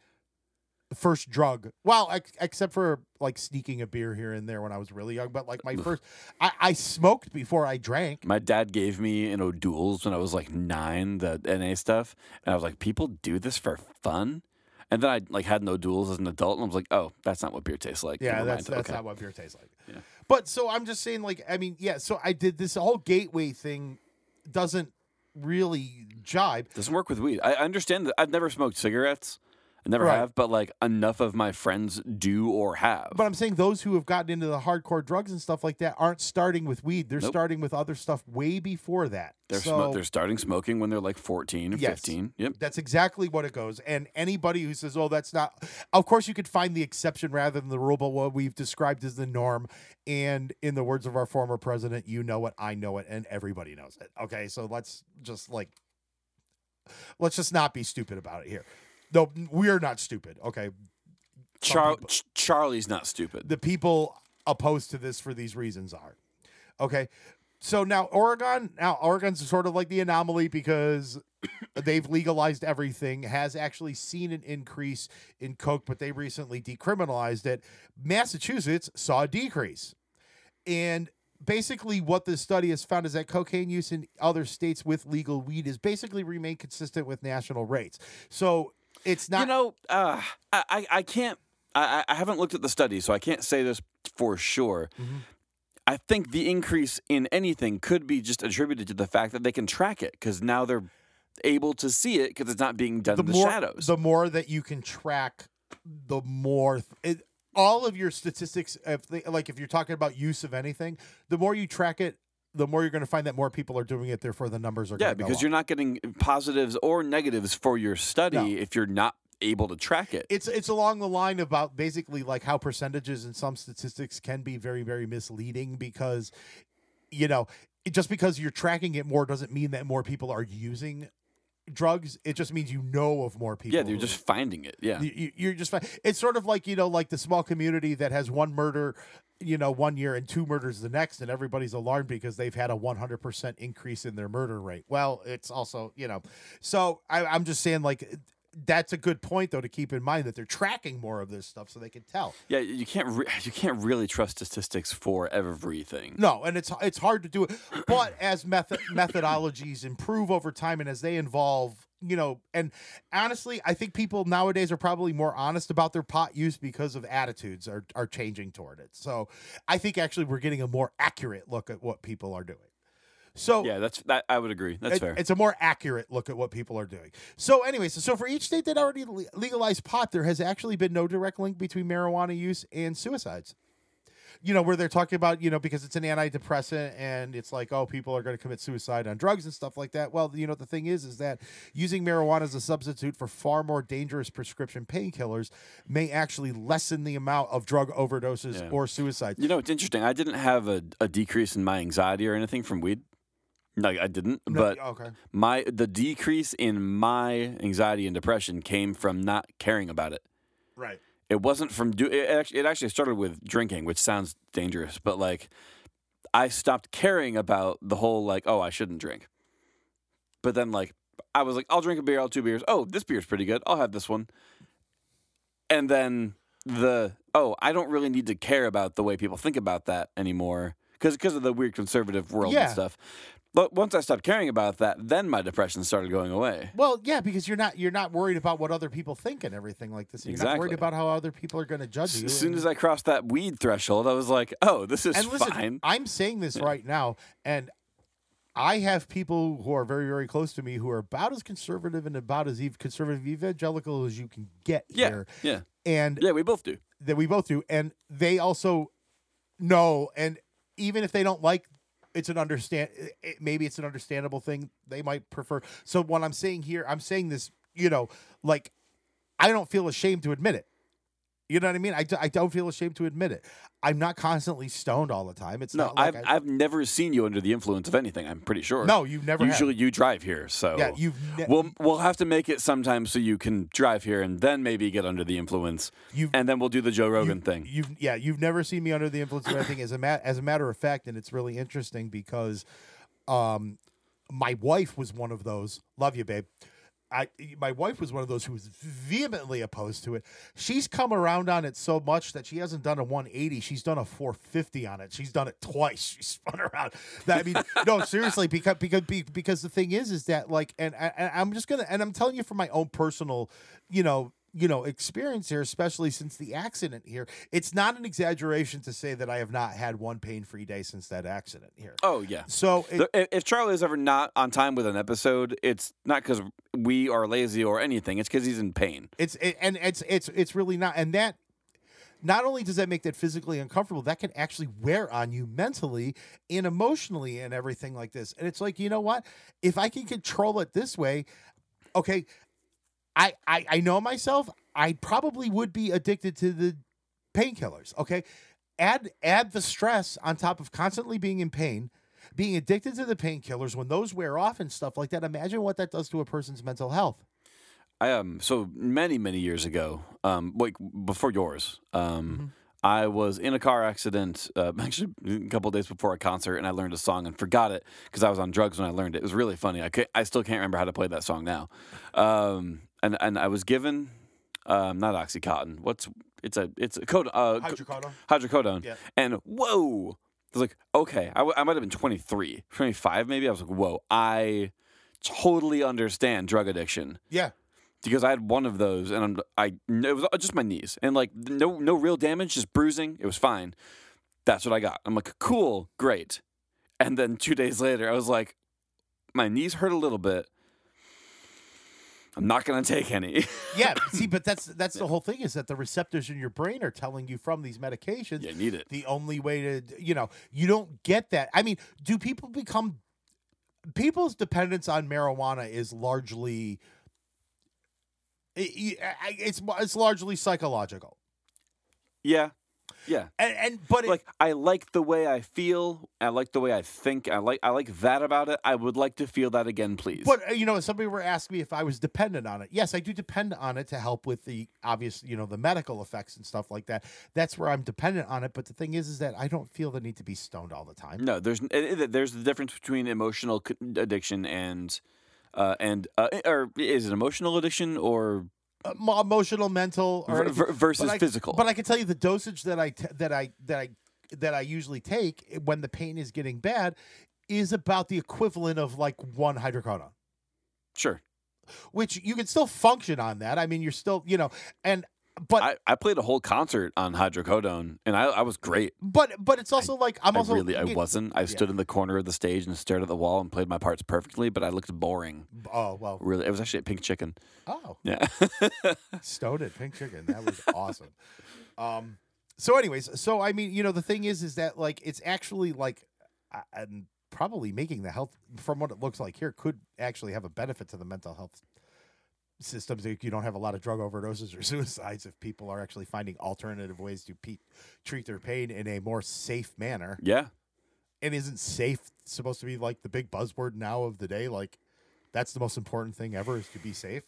first drug. Well, ex- except for like sneaking a beer here and there when I was really young, but like my first, I, I smoked before I drank. My dad gave me an O'Doul's when I was like nine, the NA stuff, and I was like, "People do this for fun." And then I like had no duels as an adult, and I was like, "Oh, that's not what beer tastes like." Yeah, Never that's mind. that's Okay. not what beer tastes like. Yeah. But so I'm just saying, like, I mean, yeah. So I did this whole gateway thing doesn't really jibe. doesn't work with weed. I I understand that. I've never smoked cigarettes. I never Right. have, but like enough of my friends do or have. But I'm saying those who have gotten into the hardcore drugs and stuff like that aren't starting with weed. They're Nope. starting with other stuff way before that. they're so smo- they're starting smoking when they're like 14 or Yes. 15. Yep. that's exactly what it goes. And anybody who says, "Oh, that's not," of course, you could find the exception rather than the rule. But what we've described as the norm, and in the words of our former president, "You know it, I know it, and everybody knows it." Okay, so let's just like, let's just not be stupid about it here. No, we're not stupid. Okay, Char- Ch- Charlie's not stupid. the people opposed to this for these reasons are. Okay. So now Oregon, now Oregon's sort of like the anomaly because they've legalized everything, has actually seen an increase in coke, but they recently decriminalized it. Massachusetts saw a decrease. And basically what this study has found is that cocaine use in other states with legal weed is basically remained consistent with national rates. So it's not you know, uh, I, I I can't. I, I haven't looked at the study, so I can't say this for sure. Mhm. I think the increase in anything could be just attributed to the fact that they can track it because now they're able to see it because it's not being done in the more shadows. the more that you can track, the more th- it, all of your statistics. If they, like if you're talking about use of anything, the more you track it, the more you're going to find that more people are doing it. Therefore, the numbers are yeah, because you're not getting positives or negatives for your study No. if you're not able to track it. It's it's along the line about basically like how percentages and some statistics can be very very misleading because, you know, just because you're tracking it more doesn't mean that more people are using drugs. It just means you know of more people. yeah, you're just finding it. Yeah. You- you're just fine. It's sort of like you know, like the small community that has one murder, you know, one year and two murders the next, and everybody's alarmed because they've had a 100 percent increase in their murder rate. Well, it's also you know, so I, I'm just saying like. That's a good point, though, to keep in mind that they're tracking more of this stuff, so they can tell. Yeah, you can't re- you can't really trust statistics for everything. No, and it's it's hard to do it. But as method methodologies improve over time and as they evolve, you know, and honestly, I think people nowadays are probably more honest about their pot use because of attitudes are are changing toward it. So I think actually we're getting a more accurate look at what people are doing. So Yeah, that's that. I would agree. That's it- fair. It's a more accurate look at what people are doing. So, anyways, so for each state that already le- legalized pot, there has actually been no direct link between marijuana use and suicides. you know, where they're talking about, you know, because it's an antidepressant and it's like, oh, people are going to commit suicide on drugs and stuff like that. Well, you know, the thing is, is that using marijuana as a substitute for far more dangerous prescription painkillers may actually lessen the amount of drug overdoses Yeah. or suicides. You know, it's interesting. I didn't have a, a decrease in my anxiety or anything from weed. No, I didn't. No, but okay. my the decrease in my anxiety and depression came from not caring about it. Right. It wasn't from do. It actually, it actually started with drinking, which sounds dangerous, but like I stopped caring about the whole like, oh, I shouldn't drink. But then like I was like, I'll drink a beer, I'll two beers. Oh, this beer's pretty good. I'll have this one. And then the oh, I don't really need to care about the way people think about that anymore because because of the weird conservative world Yeah. and stuff. But once I stopped caring about that, then my depression started going away. Well, yeah, because you're not you're not worried about what other people think and everything like this. You're not worried about how other people are going to judge you. As soon as I crossed that weed threshold, I was like, "Oh, this is and listen, fine." I'm saying this right now, and I have people who are very, very close to me who are about as conservative and about as ev- conservative evangelical as you can get Yeah, here, yeah, and yeah. We both do. that we both do, and they also know, and even if they don't like. It's an understand. It, maybe it's an understandable thing. They might prefer. So what I'm saying here, I'm saying this. You know, like I don't feel ashamed to admit it. You know what I mean? I, d- I don't feel ashamed to admit it. I'm not constantly stoned all the time. It's No, not like I've I- I've never seen you under the influence of anything. I'm pretty sure. no, you've never. have. Usually you drive here, so yeah, you've ne- We'll we'll have to make it sometime so you can drive here and then maybe get under the influence, you've and then we'll do the Joe Rogan thing. You've yeah, you've never seen me under the influence of anything. As a ma- as a matter of fact, and it's really interesting because, um, my wife was one of those. Love you, babe. I my wife was one of those who was vehemently opposed to it. She's come around on it so much that she hasn't done a 180. She's done a 450 on it. She's done it twice. She spun around. That I mean, no, seriously, because because because the thing is, is that like, and, and I'm just gonna, and I'm telling you from my own personal, you know, you know, experience here, especially since the accident here. It's not an exaggeration to say that I have not had one pain-free day since that accident here. Oh yeah. So it, The- if- if Charlie is ever not on time with an episode, it's not because we are lazy or anything. It's because he's in pain. It's it, and it's it's it's really not, and that not only does that make that physically uncomfortable, that can actually wear on you mentally and emotionally and everything like this. And it's like you know what? If I can control it this way, okay, I I, I know myself. I probably would be addicted to the painkillers. Okay, add add the stress on top of constantly being in pain. Being addicted to the painkillers when those wear off and stuff like that, imagine what that does to a person's mental health. I um so many many years ago, um like before yours, um I was in a car accident uh, actually a couple days before a concert, and I learned a song and forgot it because I was on drugs when I learned it. It was really funny. I I still can't remember how to play that song now. Um and and I was given um not oxycontin. What's it's a it's a code uh Hydrocodone. hydrocodone. Yeah. And whoa, I was like, okay, I, w- I might have been 23, 25 maybe. I was like, whoa, I totally understand drug addiction Yeah. because I had one of those, and I'm, I it was just my knees, and like no no real damage, just bruising. It was fine. That's what I got. I'm like, cool, great. And then two days later, I was like, my knees hurt a little bit. I'm not gonna take any. Yeah, see, but that's that's the whole thing is that the receptors in your brain are telling you from these medications yeah, need it. the only way to you know you don't get that. I mean, do people become people's dependence on marijuana is largely it- it's it's largely psychological. Yeah, yeah. And, and but it, like I like the way I feel. I like the way I think. I like I like that about it. I would like to feel that again, please. But uh, you know, somebody were asking me if I was dependent on it. Yes, I do depend on it to help with the obvious, you know, the medical effects and stuff like that. That's where I'm dependent on it. But the thing is, is that I don't feel the need to be stoned all the time. no, there's it- it- there's the difference between emotional addiction and uh, and uh, or is it emotional addiction or Uh, emotional, mental, or ver- versus But I- physical? But I can tell you the dosage that I t- that I that I that I usually take when the pain is getting bad is about the equivalent of like one hydrocodone. sure. Which you can still function on that. I mean, you're still, you know, and but I, I played a whole concert on hydrocodone, and I, I was great. but but it's also like I'm I also really I wasn't. I stood in the corner of the stage and stared at the wall and played my parts perfectly, but I looked boring. Oh well. Really, it was actually a pink chicken. Oh, Yeah. stoned at pink chicken. That was awesome. Um, so anyways, so I mean, you know, the thing is is that like it's actually like and probably making the health from what it looks like here could actually have a benefit to the mental health systems you don't have a lot of drug overdoses or suicides if people are actually finding alternative ways to pe- treat their pain in a more safe manner. Yeah. and isn't safe supposed to be like the big buzzword now of the day? Like that's the most important thing ever is to be safe.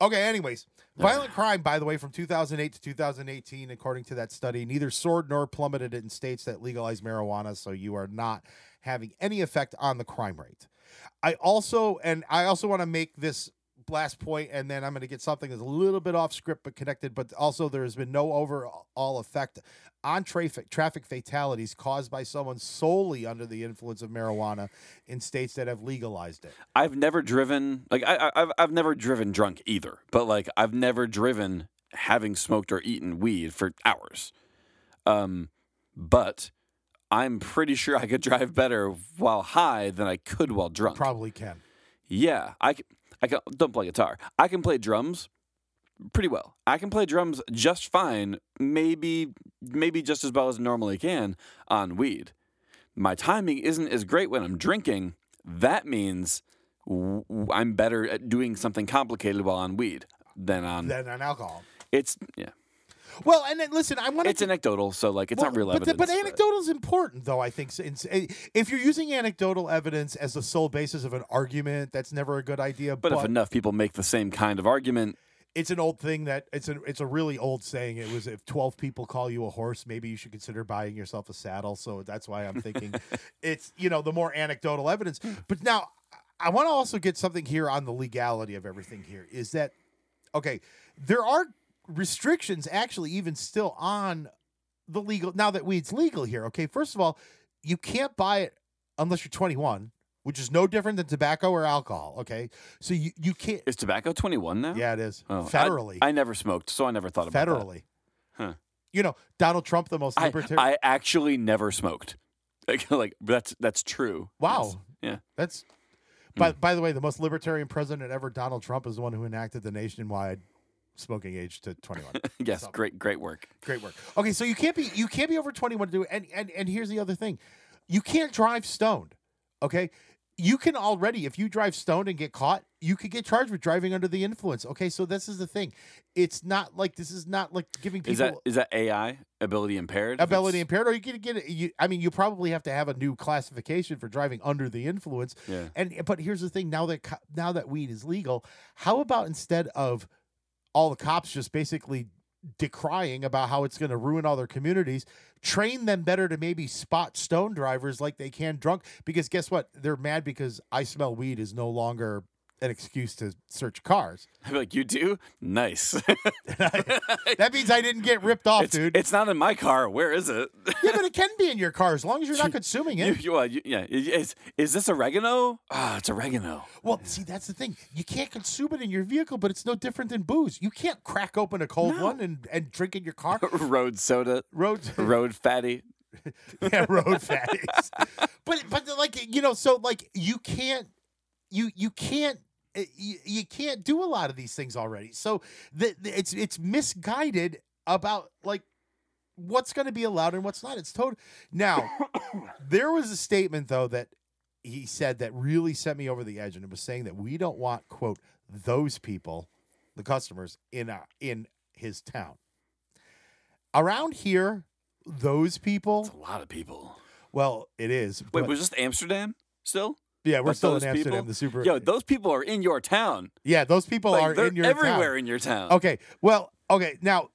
Okay anyways violent crime by the way from 2008 to 2018 according to that study neither soared nor plummeted in states that legalize marijuana so you are not having any effect on the crime rate. I also and i also want to make this last point and then i'm going to get something that's a little bit off script but connected but also there has been no overall effect on traffic traffic fatalities caused by someone solely under the influence of marijuana in states that have legalized it. I've never driven like I, I- I've I've never driven drunk either, but like I've never driven having smoked or eaten weed for hours. Um, but I'm pretty sure I could drive better while high than I could while drunk. Probably can. Yeah, I can, I can don't play guitar. I can play drums pretty well. I can play drums just fine, maybe maybe just as well as I normally can on weed. My timing isn't as great when I'm drinking. That means w- I'm better at doing something complicated while on weed than on Than on alcohol. it's yeah. Well, and then listen, I want to It's anecdotal, so like it's not real but, evidence. But, anecdotal is important, though. I think since eh, if you're using anecdotal evidence as the sole basis of an argument, that's never a good idea. but if enough people make the same kind of argument, it's an old thing that it's a it's a really old saying. It was if twelve people call you a horse, maybe you should consider buying yourself a saddle. So that's why I'm thinking it's you know the more anecdotal evidence. But now I want to also get something here on the legality of everything. Here is that okay? There are restrictions actually even still on the legal now that weed's legal here. Okay, first of all, you can't buy it unless you're 21, which is no different than tobacco or alcohol. Okay, so you you can't. is tobacco 21 now? Yeah, it is Oh, federally. I, never smoked, so I never thought about that. federally. Huh. You know, Donald Trump, the most I, libertarian. I actually never smoked. Like, like that's that's true. Wow. Yes. Yeah. That's hmm. by by the way, the most libertarian president ever, Donald Trump, is the one who enacted the nationwide smoking age to 21. Yes. So- Great. Great work. Great work. Okay, so you can't be you can't be over 21 to do it. And and and here's the other thing. You can't drive stoned. Okay? You can already if you drive stoned and get caught, you could get charged with driving under the influence. Okay? So this is the thing. It's not like this is not like giving people Is that is that AI ability impaired? Ability impaired or you can get it you i mean you probably have to have a new classification for driving under the influence Yeah. and but here's the thing now that now that weed is legal how about instead of all the cops just basically decrying about how it's going to ruin all their communities train them better to maybe spot stone drivers like they can drunk because guess what? They're mad because i smell weed is no longer an excuse to search cars I'd be like, you do? Nice. that means i didn't get ripped off it's, dude it's not in my car. Where is it? yeah but it can be in your car as long as you're not consuming it you, you, well, you, yeah. Is, is this oregano? Ah, it's oregano. Well, see, that's the thing. You can't consume it in your vehicle, but it's no different than booze. You can't crack open a cold No. one and, and drink in your car. road soda. Road, Road fatty. yeah, road fatties. but but like you know, so like you can't you you can't uh, you, you can't do a lot of these things already. So the, the- it's it's misguided about like what's going to be allowed and what's not. It's total. Now, there was a statement though that he said that really sent me over the edge, and it was saying that we don't want quote those people, the customers in our, in his town. Around here, those people. It's a lot of people. Well, it is. Wait, but- was this Amsterdam still? Yeah, we're but still in Amsterdam. people- The super. Yo, those people are in your town. yeah, those people Like, are in your everywhere town. in your town. Okay. Well, okay. Now,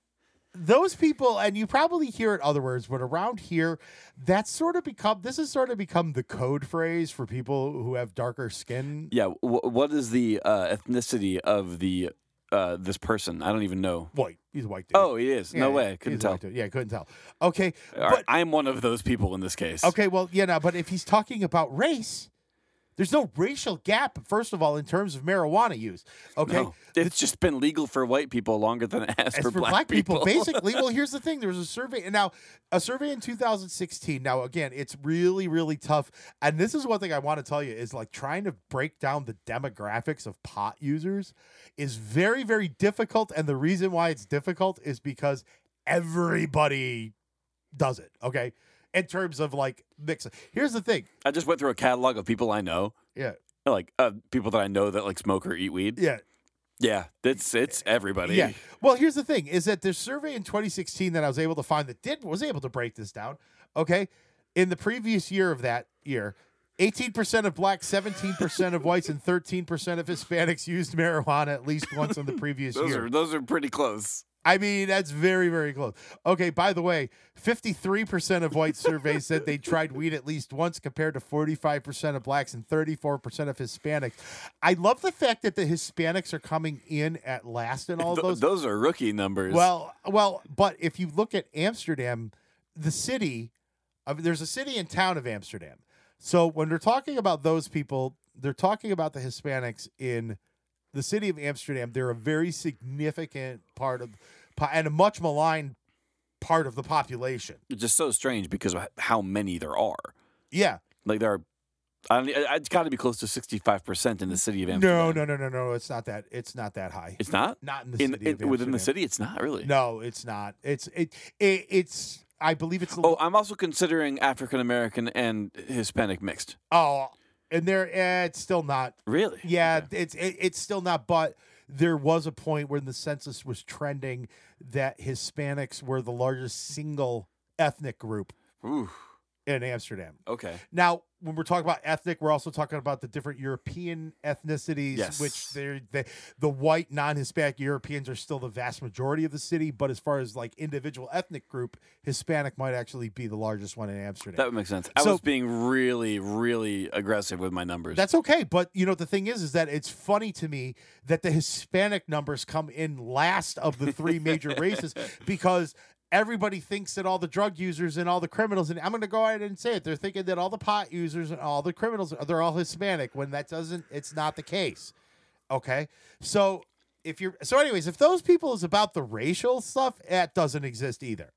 those people, and you probably hear it other words, but around here, that's sort of become. This has sort of become the code phrase for people who have darker skin. Yeah. W- what is the uh, ethnicity of the uh, this person? I don't even know. White. He's a white dude. Oh, he is. Yeah, no yeah, way. Couldn't tell. Yeah, couldn't tell. Okay. Right, But I'm one of those people in this case. Okay, well, yeah, no, but if he's talking about race, there's no racial gap, first of all, in terms of marijuana use. Okay. No, it's just been legal for white people longer than it has As for, for, black, people, basically, well, here's the thing: there was a survey, and now a survey in 2016. Now, again, it's really, really tough, and this is one thing I want to tell you is like trying to break down the demographics of pot users is very, very difficult, and the reason why it's difficult is because everybody does it. Okay, in terms of like mix. Here's the thing. I just went through a catalog of people I know, Yeah, like uh, people that I know that like smoke or eat weed. yeah, Yeah, it's it's everybody. Yeah. Well, here's the thing: is that the survey in 2016 that I was able to find that did was able to break this down. Okay, in the previous year of that year. 18% of blacks, 17% of whites, and 13% of Hispanics used marijuana at least once in the previous those year. are those are pretty close. I mean, that's very, very close. Okay, by the way, 53% of white surveys said they tried weed at least once compared to 45% of blacks and 34% of Hispanics. I love the fact that the Hispanics are coming in at last in all Th- those. those are rookie numbers. Well, well, but if you look at Amsterdam, the city, there's a city and town of Amsterdam. So when they're talking about those people, they're talking about the Hispanics in the city of Amsterdam. They're a very significant part of, and a much maligned part of the population. it's just so strange because of how many there are. Yeah. Like there are, I don't, it's got to be close to sixty-five percent in the city of Amsterdam. no, no, no, no. no. It's not that. It's not that high. it's not not in the in, city. of in within the city. It's not really. No, it's not. It's it, it it's. I believe it's. Oh, I'm also considering African American and Hispanic mixed. Oh, and there, eh, it's still not. Really? Yeah, it's it, it's still not. But there was a point when the census was trending that Hispanics were the largest single ethnic group Ooh. in Amsterdam. Okay. Now, when we're talking about ethnic, we're also talking about the different European ethnicities, Yes. which they're they, the white non-Hispanic Europeans are still the vast majority of the city. But as far as like individual ethnic group, Hispanic might actually be the largest one in Amsterdam. That would make sense. I So- was being really, really aggressive with my numbers. That's okay, but you know the thing is, is that it's funny to me that the Hispanic numbers come in last of the three major races because everybody thinks that all the drug users and all the criminals, and I'm going to go ahead and say it, they're thinking that all the pot users and all the criminals they're all Hispanic when that doesn't, it's not the case. Okay, so if you're so, anyways, if those people is about the racial stuff, that doesn't exist either.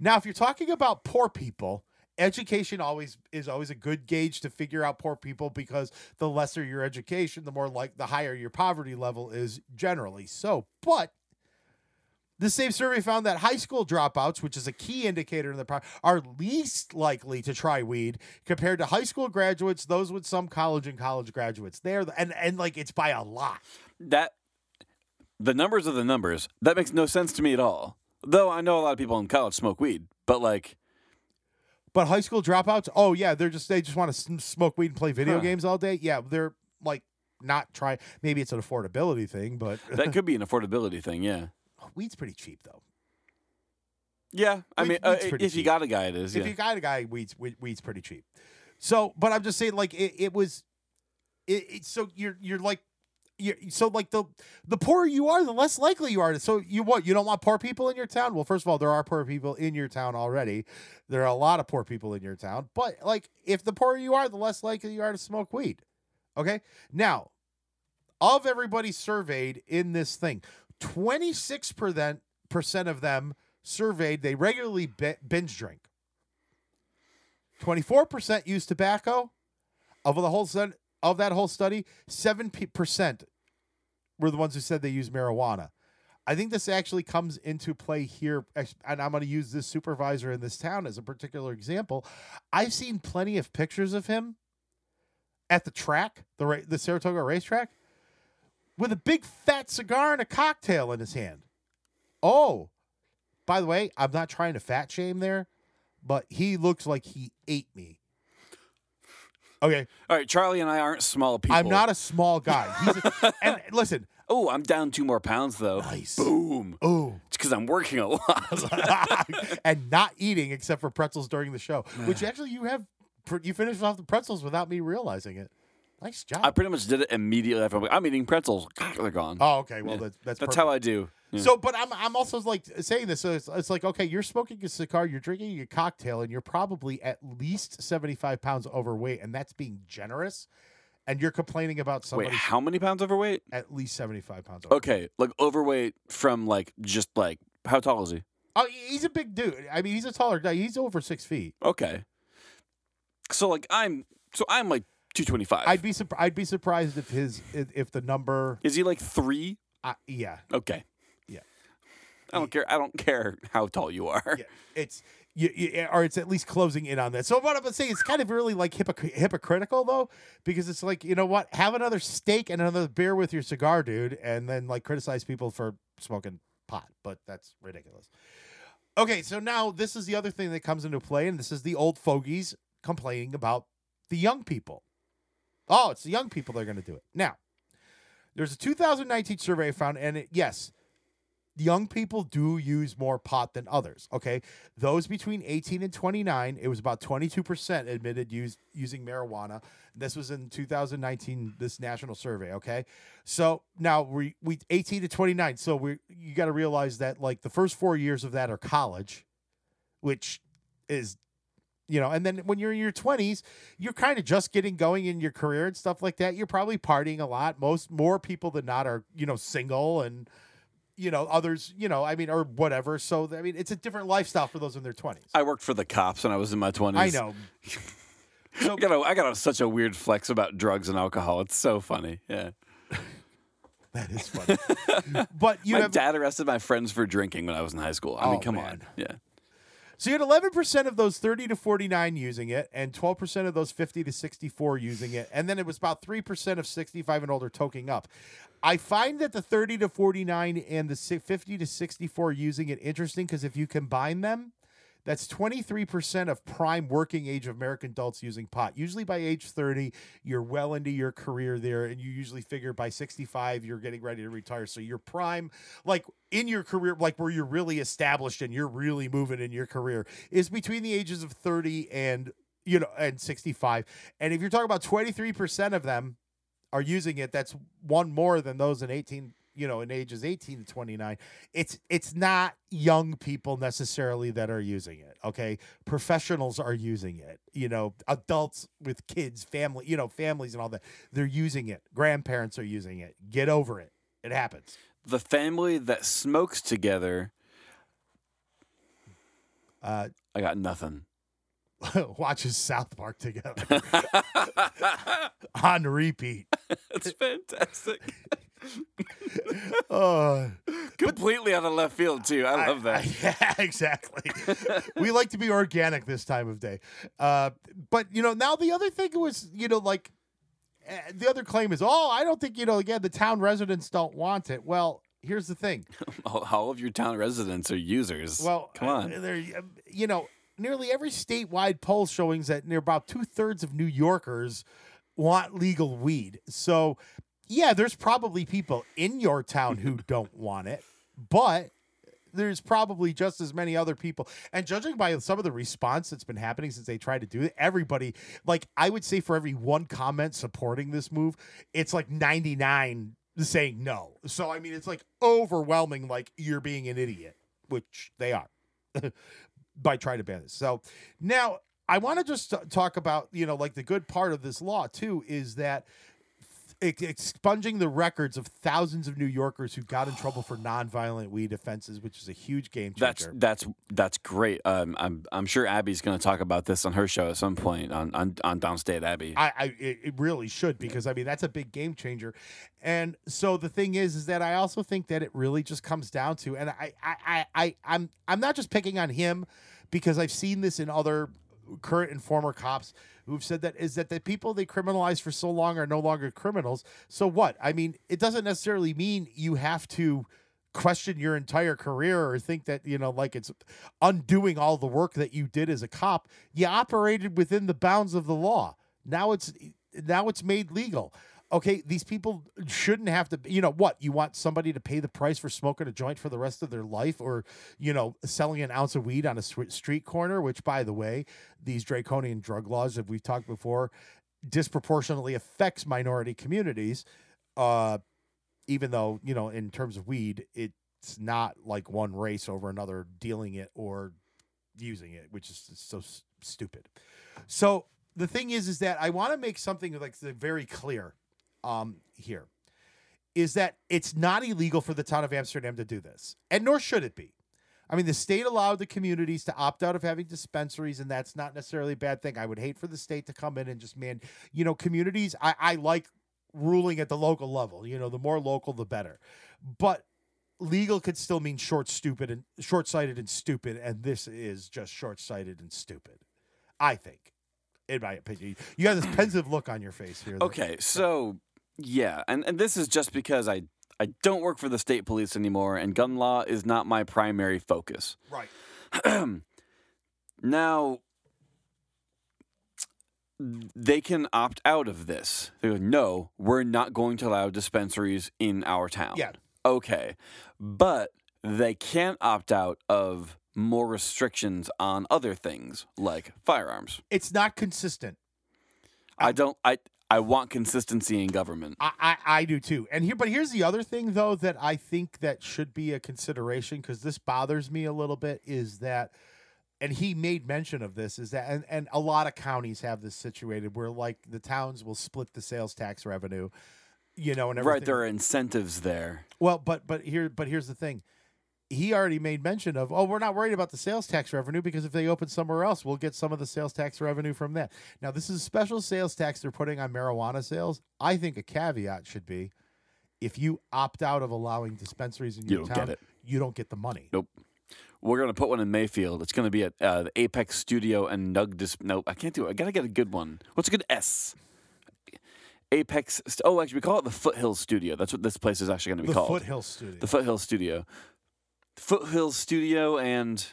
Now, if you're talking about poor people, education always is always a good gauge to figure out poor people because the lesser your education, the more like the higher your poverty level is generally. So, but the same survey found that high school dropouts, which is a key indicator in the pro- are least likely to try weed compared to high school graduates, those with some college and college graduates. There and and like it's by a lot. that the numbers are the numbers. That makes no sense to me at all. Though I know a lot of people in college smoke weed, but like But high school dropouts, oh yeah, they're just they just want to smoke weed and play video Huh. games all day. Yeah, they're like not try. Maybe it's an affordability thing, but that could be an affordability thing. Yeah. Weed's pretty cheap though. Yeah. I Weed- mean, uh, if pretty you got a guy, it is. If Yeah. you got a guy, weed's weed's pretty cheap. So, but I'm just saying, like it, it was, it, it. So you're you're like. you're, so like the the poorer you are, the less likely you are. to So you what? You don't want poor people in your town? Well, first of all, there are poor people in your town already. There are a lot of poor people in your town. But like, if the poorer you are, the less likely you are to smoke weed. Okay. Now, of everybody surveyed in this thing, twenty six percent percent of them surveyed they regularly binge drink. 24% use tobacco. Of the whole stud- of that whole study, 7% were the ones who said they use marijuana. I think this actually comes into play here and I'm going to use this supervisor in this town as a particular example. I've seen plenty of pictures of him at the track, the ra- the Saratoga racetrack with a big fat cigar and a cocktail in his hand. Oh, by the way, I'm not trying to fat shame there, but he looks like he ate me. Okay, All right, Charlie and I aren't small people. I'm not a small guy. He's a, and listen, Oh, I'm down two more pounds though. Nice. Boom. oh, It's because I'm working a lot. and not eating except for pretzels during the show, which actually you have you finished off the pretzels without me realizing it. Nice job. I pretty much did it immediately after. I'm, like, I'm eating pretzels. They're gone. oh, okay. Well, Yeah. that's that's, That's how I do. Yeah. So, but I'm I'm also like saying this. So it's, it's like okay, you're smoking a cigar, you're drinking a cocktail, and you're probably at least 75 pounds overweight, and that's being generous. And you're complaining about Wait, somebody how many pounds overweight? at least 75 pounds overweight. Okay, like overweight from like just like how tall is he? Oh, he's a big dude. I mean, he's a taller guy. He's over six feet. Okay. So like I'm so I'm like 225. I'd be surp- I'd be surprised if his if, if the number. is he like three? Uh, yeah, Okay. Yeah. I don't care. I don't care how tall you are. Yeah, it's you, you, or it's at least closing in on that. So what I'm saying, it's kind of really like hypocr- hypocritical though, because it's like you know what, have another steak and another beer with your cigar, dude, and then like criticize people for smoking pot, but that's ridiculous. Okay, so now this is the other thing that comes into play, and this is the old fogies complaining about the young people. Oh, it's the young people that are going to do it. Now, there's a 2019 survey found, and it, yes, young people do use more pot than others. Okay, those between 18 and 29, it was about 22% admitted use, using marijuana. This was in 2019, this national survey. Okay, so now we we 18 to 29. So we you got to realize that like the first four years of that are college, which is you know and then when you're in your 20s you're kind of just getting going in your career and stuff like that you're probably partying a lot most more people than not are you know single and you know others you know i mean or whatever so i mean it's a different lifestyle for those in their 20s I worked for the cops when I was in my twenties. i know so I got a, I got a, such a weird flex about drugs and alcohol. It's so funny. Yeah. that is funny but you my have dad arrested my friends for drinking when I was in high school. I mean, Oh, come man. on. Yeah. So you had 11% of those 30 to 49 using it, and 12% of those 50 to 64 using it, and then it was about 3% of 65 and older toking up. I find that the 30 to 49 and the 50 to 64 using it interesting because if you combine them, that's 23% of prime working age of American adults using pot. Usually by age 30, you're well into your career there, and you usually figure by 65, you're getting ready to retire. So your prime, like in your career, like where you're really established and you're really moving in your career, is between the ages of 30 and you know and 65. And if you're talking about 23% of them are using it, that's one more than those in 18 you know in ages 18 to 29 it's it's not young people necessarily that are using it okay? Professionals are using it you know adults with kids family you know families and all that they're using it. Grandparents are using it. Get over it. It happens. The family that smokes together, uh I got nothing. watches south park together. On repeat. It's fantastic. Uh Completely out of left field too. I love that. yeah, exactly. we like to be organic this time of day. Uh, but you know, now the other thing was, you know, like eh, the other claim is, oh, I don't think you know. Again, the town residents don't want it. Well, here's the thing. all, of your town residents are users. Well, come uh, on. there, you know, nearly every statewide poll showings that near about two thirds of New Yorkers want legal weed. So, yeah, there's probably people in your town who don't want it, but there's probably just as many other people. And judging by some of the response that's been happening since they tried to do it, everybody, like, I would say for every one comment supporting this move, it's like 99 saying no. So, I mean, it's like overwhelming, like, you're being an idiot, which they are by trying to ban this. So now I want to just talk about, you know, like the good part of this law too is that expunging the records of thousands of New Yorkers who got in trouble for nonviolent weed offenses, which is a huge game changer. that's that's that's great. Um, I'm I'm sure Abby's going to talk about this on her show at some point on on, on Downstate Abby. I, I it, it really should because I mean that's a big game changer, and so the thing is is that I also think that it really just comes down to and I I I, I I'm I'm not just picking on him because I've seen this in other current and former cops who've said that is that the people they criminalized for so long are no longer criminals. So what? I mean, it doesn't necessarily mean you have to question your entire career or think that you know like it's undoing all the work that you did as a cop you operated within the bounds of the law now it's now it's made legal okay these people shouldn't have to you know what you want somebody to pay the price for smoking a joint for the rest of their life or you know selling an ounce of weed on a street corner which by the way these draconian drug laws that we've talked before disproportionately affects minority communities uh even though you know in terms of weed it's not like one race over another dealing it or using it which is so stupid. So the thing is is that i want to make something like very clear um here is that it's not illegal for the town of amsterdam to do this and nor should it be I mean, the state allowed the communities to opt out of having dispensaries, and that's not necessarily a bad thing. I would hate for the state to come in and just, man, you know, communities, I, I like ruling at the local level. You know, the more local, the better. But legal could still mean short, stupid, and short-sighted and stupid, and this is just short-sighted and stupid. I think, in my opinion, you got this pensive look on your face here. Okay, so yeah, and, and this is just because I I don't work for the state police anymore, and gun law is not my primary focus. right? Now, they can opt out of this. They go, no, we're not going to allow dispensaries in our town. Yeah. Okay. But they can't opt out of more restrictions on other things like firearms. It's not consistent. I don't I I want consistency in government. I, I, I do too. And here, but here's the other thing though that I think that should be a consideration because this bothers me a little bit is that, and he made mention of this is that, and, and a lot of counties have this situated where like the towns will split the sales tax revenue, you know, and everything. Right, there are incentives there. Well, but but here but here's the thing. He already made mention of, oh, we're not worried about the sales tax revenue because if they open somewhere else, we'll get some of the sales tax revenue from that. Now, this is a special sales tax they're putting on marijuana sales. I think a caveat should be if you opt out of allowing dispensaries in your don't town, you don't get the money. Nope. We're gonna put one in Mayfield. It's gonna be at uh, the Apex Studio and Nug. Dis- nope, I can't do it. I gotta get a good one. What's a good S? Apex. St- oh, actually, we call it the Foothill Studio. That's what this place is actually gonna be The called. The Foothill Studio. the Foothills Studio. Foothills Studio and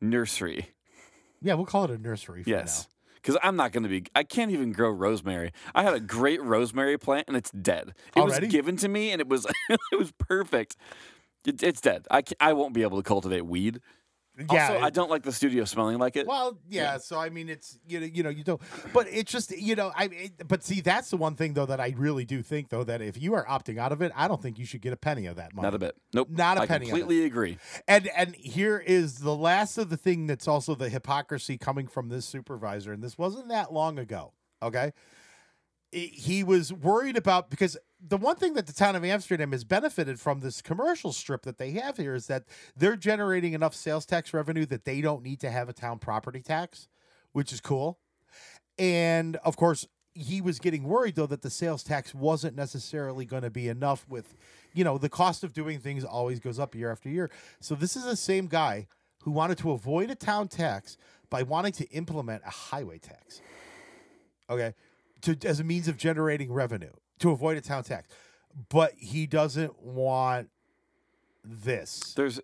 Nursery. yeah, we'll call it a nursery for Yes. Because I'm not going to be, I can't even grow rosemary. I had a great rosemary plant and it's dead. It Already? was given to me and it was, it was perfect. It, it's dead. I, I won't be able to cultivate weed. Yeah, also, I don't like the studio smelling like it. Well, yeah, So I mean, it's you know, you know, you don't. But it's just you know, I. It, but see, that's the one thing though that I really do think though that if you are opting out of it, I don't think you should get a penny of that money. not a bit. Nope. Not a I penny it. completely agree. And and here is the last of the thing that's also the hypocrisy coming from this supervisor, and this wasn't that long ago. Okay, he was worried about because the one thing that the town of Amsterdam has benefited from this commercial strip that they have here is that they're generating enough sales tax revenue that they don't need to have a town property tax, which is cool. And of course, he was getting worried though that the sales tax wasn't necessarily going to be enough with, you know, the cost of doing things always goes up year after year. So this is the same guy who wanted to avoid a town tax by wanting to implement a highway tax. Okay. To as a means of generating revenue to avoid a town tax. But he doesn't want this. There's,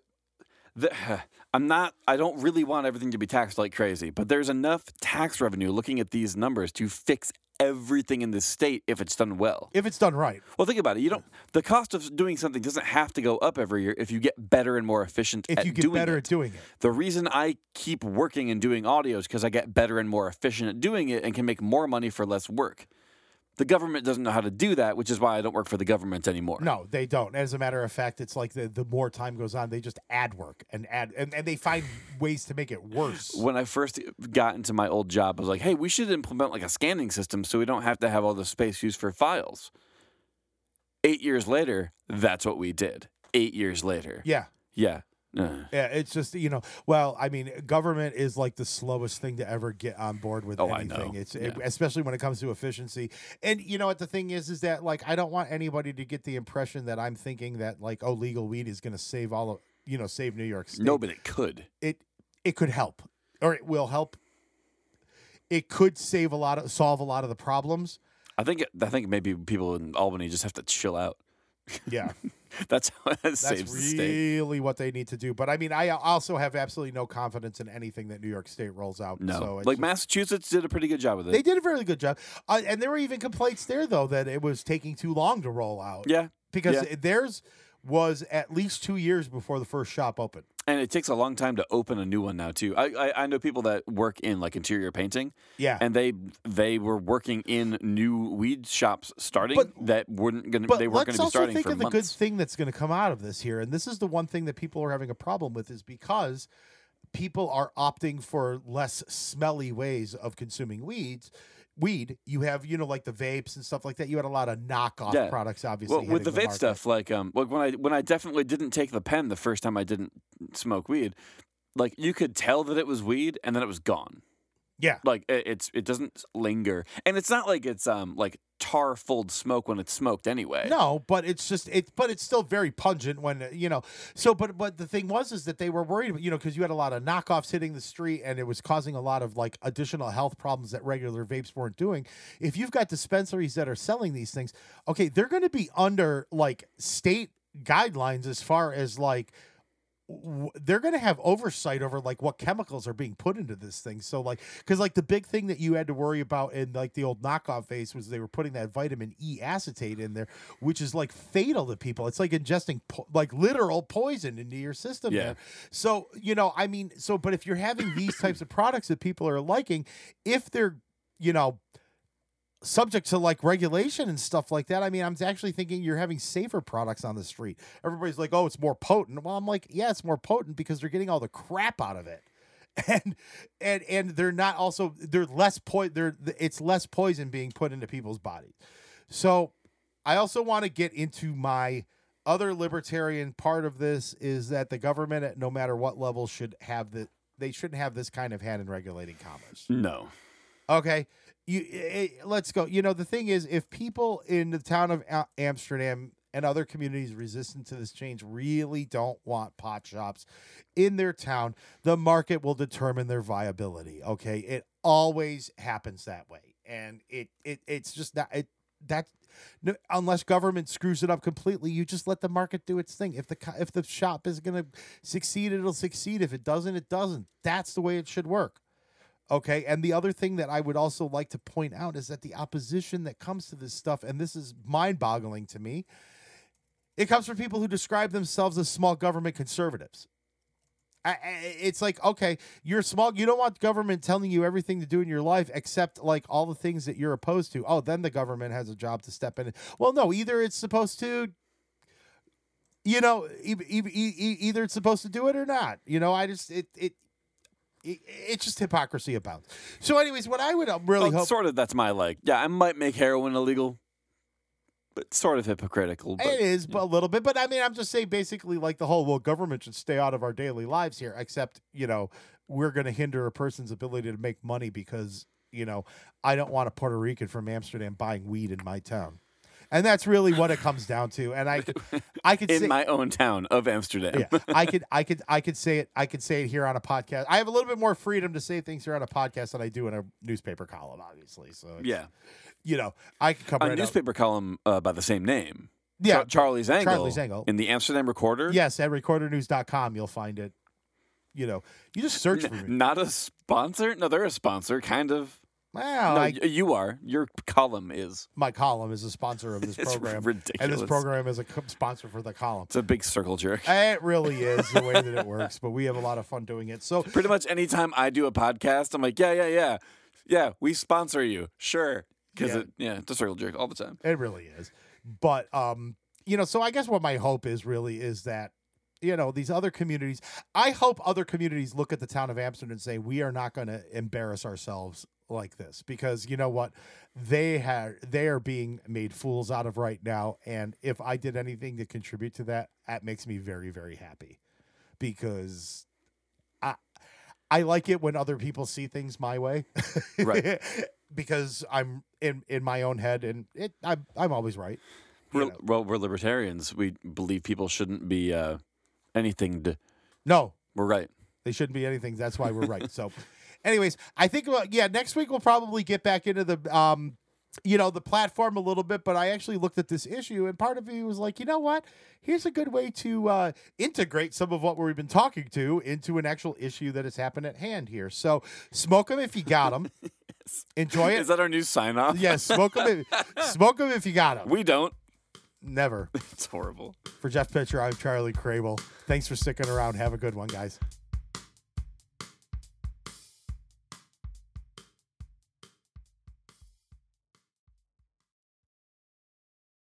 the, I'm not, I don't really want everything to be taxed like crazy, but there's enough tax revenue looking at these numbers to fix everything in this state if it's done well. If it's done right. Well, think about it. You don't. The cost of doing something doesn't have to go up every year if you get better and more efficient. If you get better it. at doing it. The reason I keep working and doing audio is because I get better and more efficient at doing it and can make more money for less work. The government doesn't know how to do that, which is why I don't work for the government anymore. No, they don't. As a matter of fact, it's like the, the more time goes on, they just add work and add and, and they find ways to make it worse. When I first got into my old job, I was like, "Hey, we should implement like a scanning system so we don't have to have all the space used for files." Eight years later, that's what we did. Eight years later, Yeah. yeah. Yeah, it's just you know. Well, I mean, government is like the slowest thing to ever get on board with Oh, anything. It's it- especially when it comes to efficiency. And you know what the thing is is that like I don't want anybody to get the impression that I'm thinking that like oh legal weed is going to save all of you know save New York State. no, but it could. it it could help or it will help. It could save a lot of solve a lot of the problems. I think I think maybe people in Albany just have to chill out. Yeah. That's how it That's saves really what they need to do. But I mean, I also have absolutely no confidence in anything that New York State rolls out. No, so like Massachusetts did a pretty good job with it. They did a very good job, uh, and there were even complaints there though that it was taking too long to roll out. yeah, because yeah. theirs was at least two years before the first shop opened. And it takes a long time to open a new one now too. I, I I know people that work in like interior painting, Yeah, and they they were working in new weed shops starting But- that wouldn't gonna but they weren't let's gonna be also starting think for of the good thing that's going to come out of this here, and this is the one thing that people are having a problem with is because people are opting for less smelly ways of consuming weeds. Weed, you have you know like the vapes and stuff like that. You had a lot of knockoff Yeah. products, obviously. Well, with the hitting vape market. stuff, like um, like when I when I definitely didn't take the pen the first time I didn't smoke weed, like you could tell that it was weed and then it was gone. Yeah. Like it, it's it doesn't linger, and it's not like it's um like tar filled smoke when it's smoked anyway. No, but it's just it. But it's still very pungent when you know. So, but but the thing was is that they were worried, about, you know, because you had a lot of knockoffs hitting the street, and it was causing a lot of like additional health problems that regular vapes weren't doing. If you've got dispensaries that are selling these things, okay, they're going to be under like state guidelines as far as like they're going to have oversight over like what chemicals are being put into this thing. So like cuz like the big thing that you had to worry about in like the old knockoff phase was they were putting that vitamin E acetate in there which is like fatal to people. It's like ingesting po- like literal poison into your system Yeah. there. So, you know, I mean, so but if you're having these types of products that people are liking, if they're, you know, subject to like regulation and stuff like that. I mean, I'm actually thinking you're having safer products on the street. Everybody's like, "Oh, it's more potent." Well, I'm like, "Yeah, it's more potent because they're getting all the crap out of it." And and and they're not also they're less po they're it's less poison being put into people's bodies. So, I also want to get into my other libertarian part of this is that the government at no matter what level should have the they shouldn't have this kind of hand in regulating commerce. No. Okay. You eh, let's go. You know, the thing is if people in the town of Am- Amsterdam and other communities resistant to this change really don't want pot shops in their town, the market will determine their viability, okay? It always happens that way. And it it it's just not it that no, unless government screws it up completely, you just let the market do its thing. If the if the shop is going to succeed, it'll succeed. If it doesn't, it doesn't. That's the way it should work. Okay. And the other thing that I would also like to point out is that the opposition that comes to this stuff, and this is mind boggling to me, it comes from people who describe themselves as small government conservatives. It's like okay, you're small. You don't want government telling you everything to do in your life except like all the things that you're opposed to. Oh, then the government has a job to step in. Well, no, either it's supposed to, you know, either it's supposed to do it or not. You know, I just it it. It it's just hypocrisy about. So, anyways, what I would uh, really Well, hope sort of. That's my like. Yeah, I might make heroin illegal, but sort of hypocritical. But it is but a little bit, but I mean, I'm just saying basically like the whole well, government should stay out of our daily lives here, except you know we're going to hinder a person's ability to make money because you know I don't want a Puerto Rican from Amsterdam buying weed in my town, and that's really what it comes down to. And I, could- I could in say, my own town of Amsterdam. yeah, I could, I could, I could say it. I could say it here on a podcast. I have a little bit more freedom to say things here on a podcast than I do in a newspaper column, obviously. So yeah. you know, I could come A right newspaper column uh, by the same name. Yeah, Char- Charlie's Angle. Charlie's Angle. in the Amsterdam Recorder. Yes, at recordernews.com you'll find it. You know, you just search for me. Not a sponsor. No, they're a sponsor, kind of. Well, no, I, you are. Your column is. my column is a sponsor of this It's program, and this program is a co- sponsor for the column. It's a big circle jerk. It really is the way that it works, but we have a lot of fun doing it. So, Pretty much anytime I do a podcast, I'm like, yeah, yeah, yeah, yeah. We sponsor you, sure, because Yeah. it, yeah, it's a circle jerk all the time. It really is. But um, you know, so I guess what my hope is really is that you know these other communities. I hope other communities look at the town of Amsterdam and say we are not going to embarrass ourselves like this because you know what they had they are being made fools out of right now and if i did anything to contribute to that that makes me very very happy because i i like it when other people see things my way Right. because i'm in in my own head and it i'm, I'm always right We're, well, we're libertarians. We believe people shouldn't be uh, anything. To, no we're right. They shouldn't be anything. That's why we're right. So, anyways, I think uh, yeah, next week we'll probably get back into the um, you know, the platform a little bit. But I actually looked at this issue, and part of me was like, you know what? Here's a good way to uh, integrate some of what we've been talking to into an actual issue that has happened at hand here. So, smoke them if you got them. Enjoy it. Is that our new sign off? yes, smoke them. If, smoke them if you got them. We don't. Never. It's horrible. For Jeff Pitcher, I'm Charlie Crable. Thanks for sticking around. Have a good one, guys.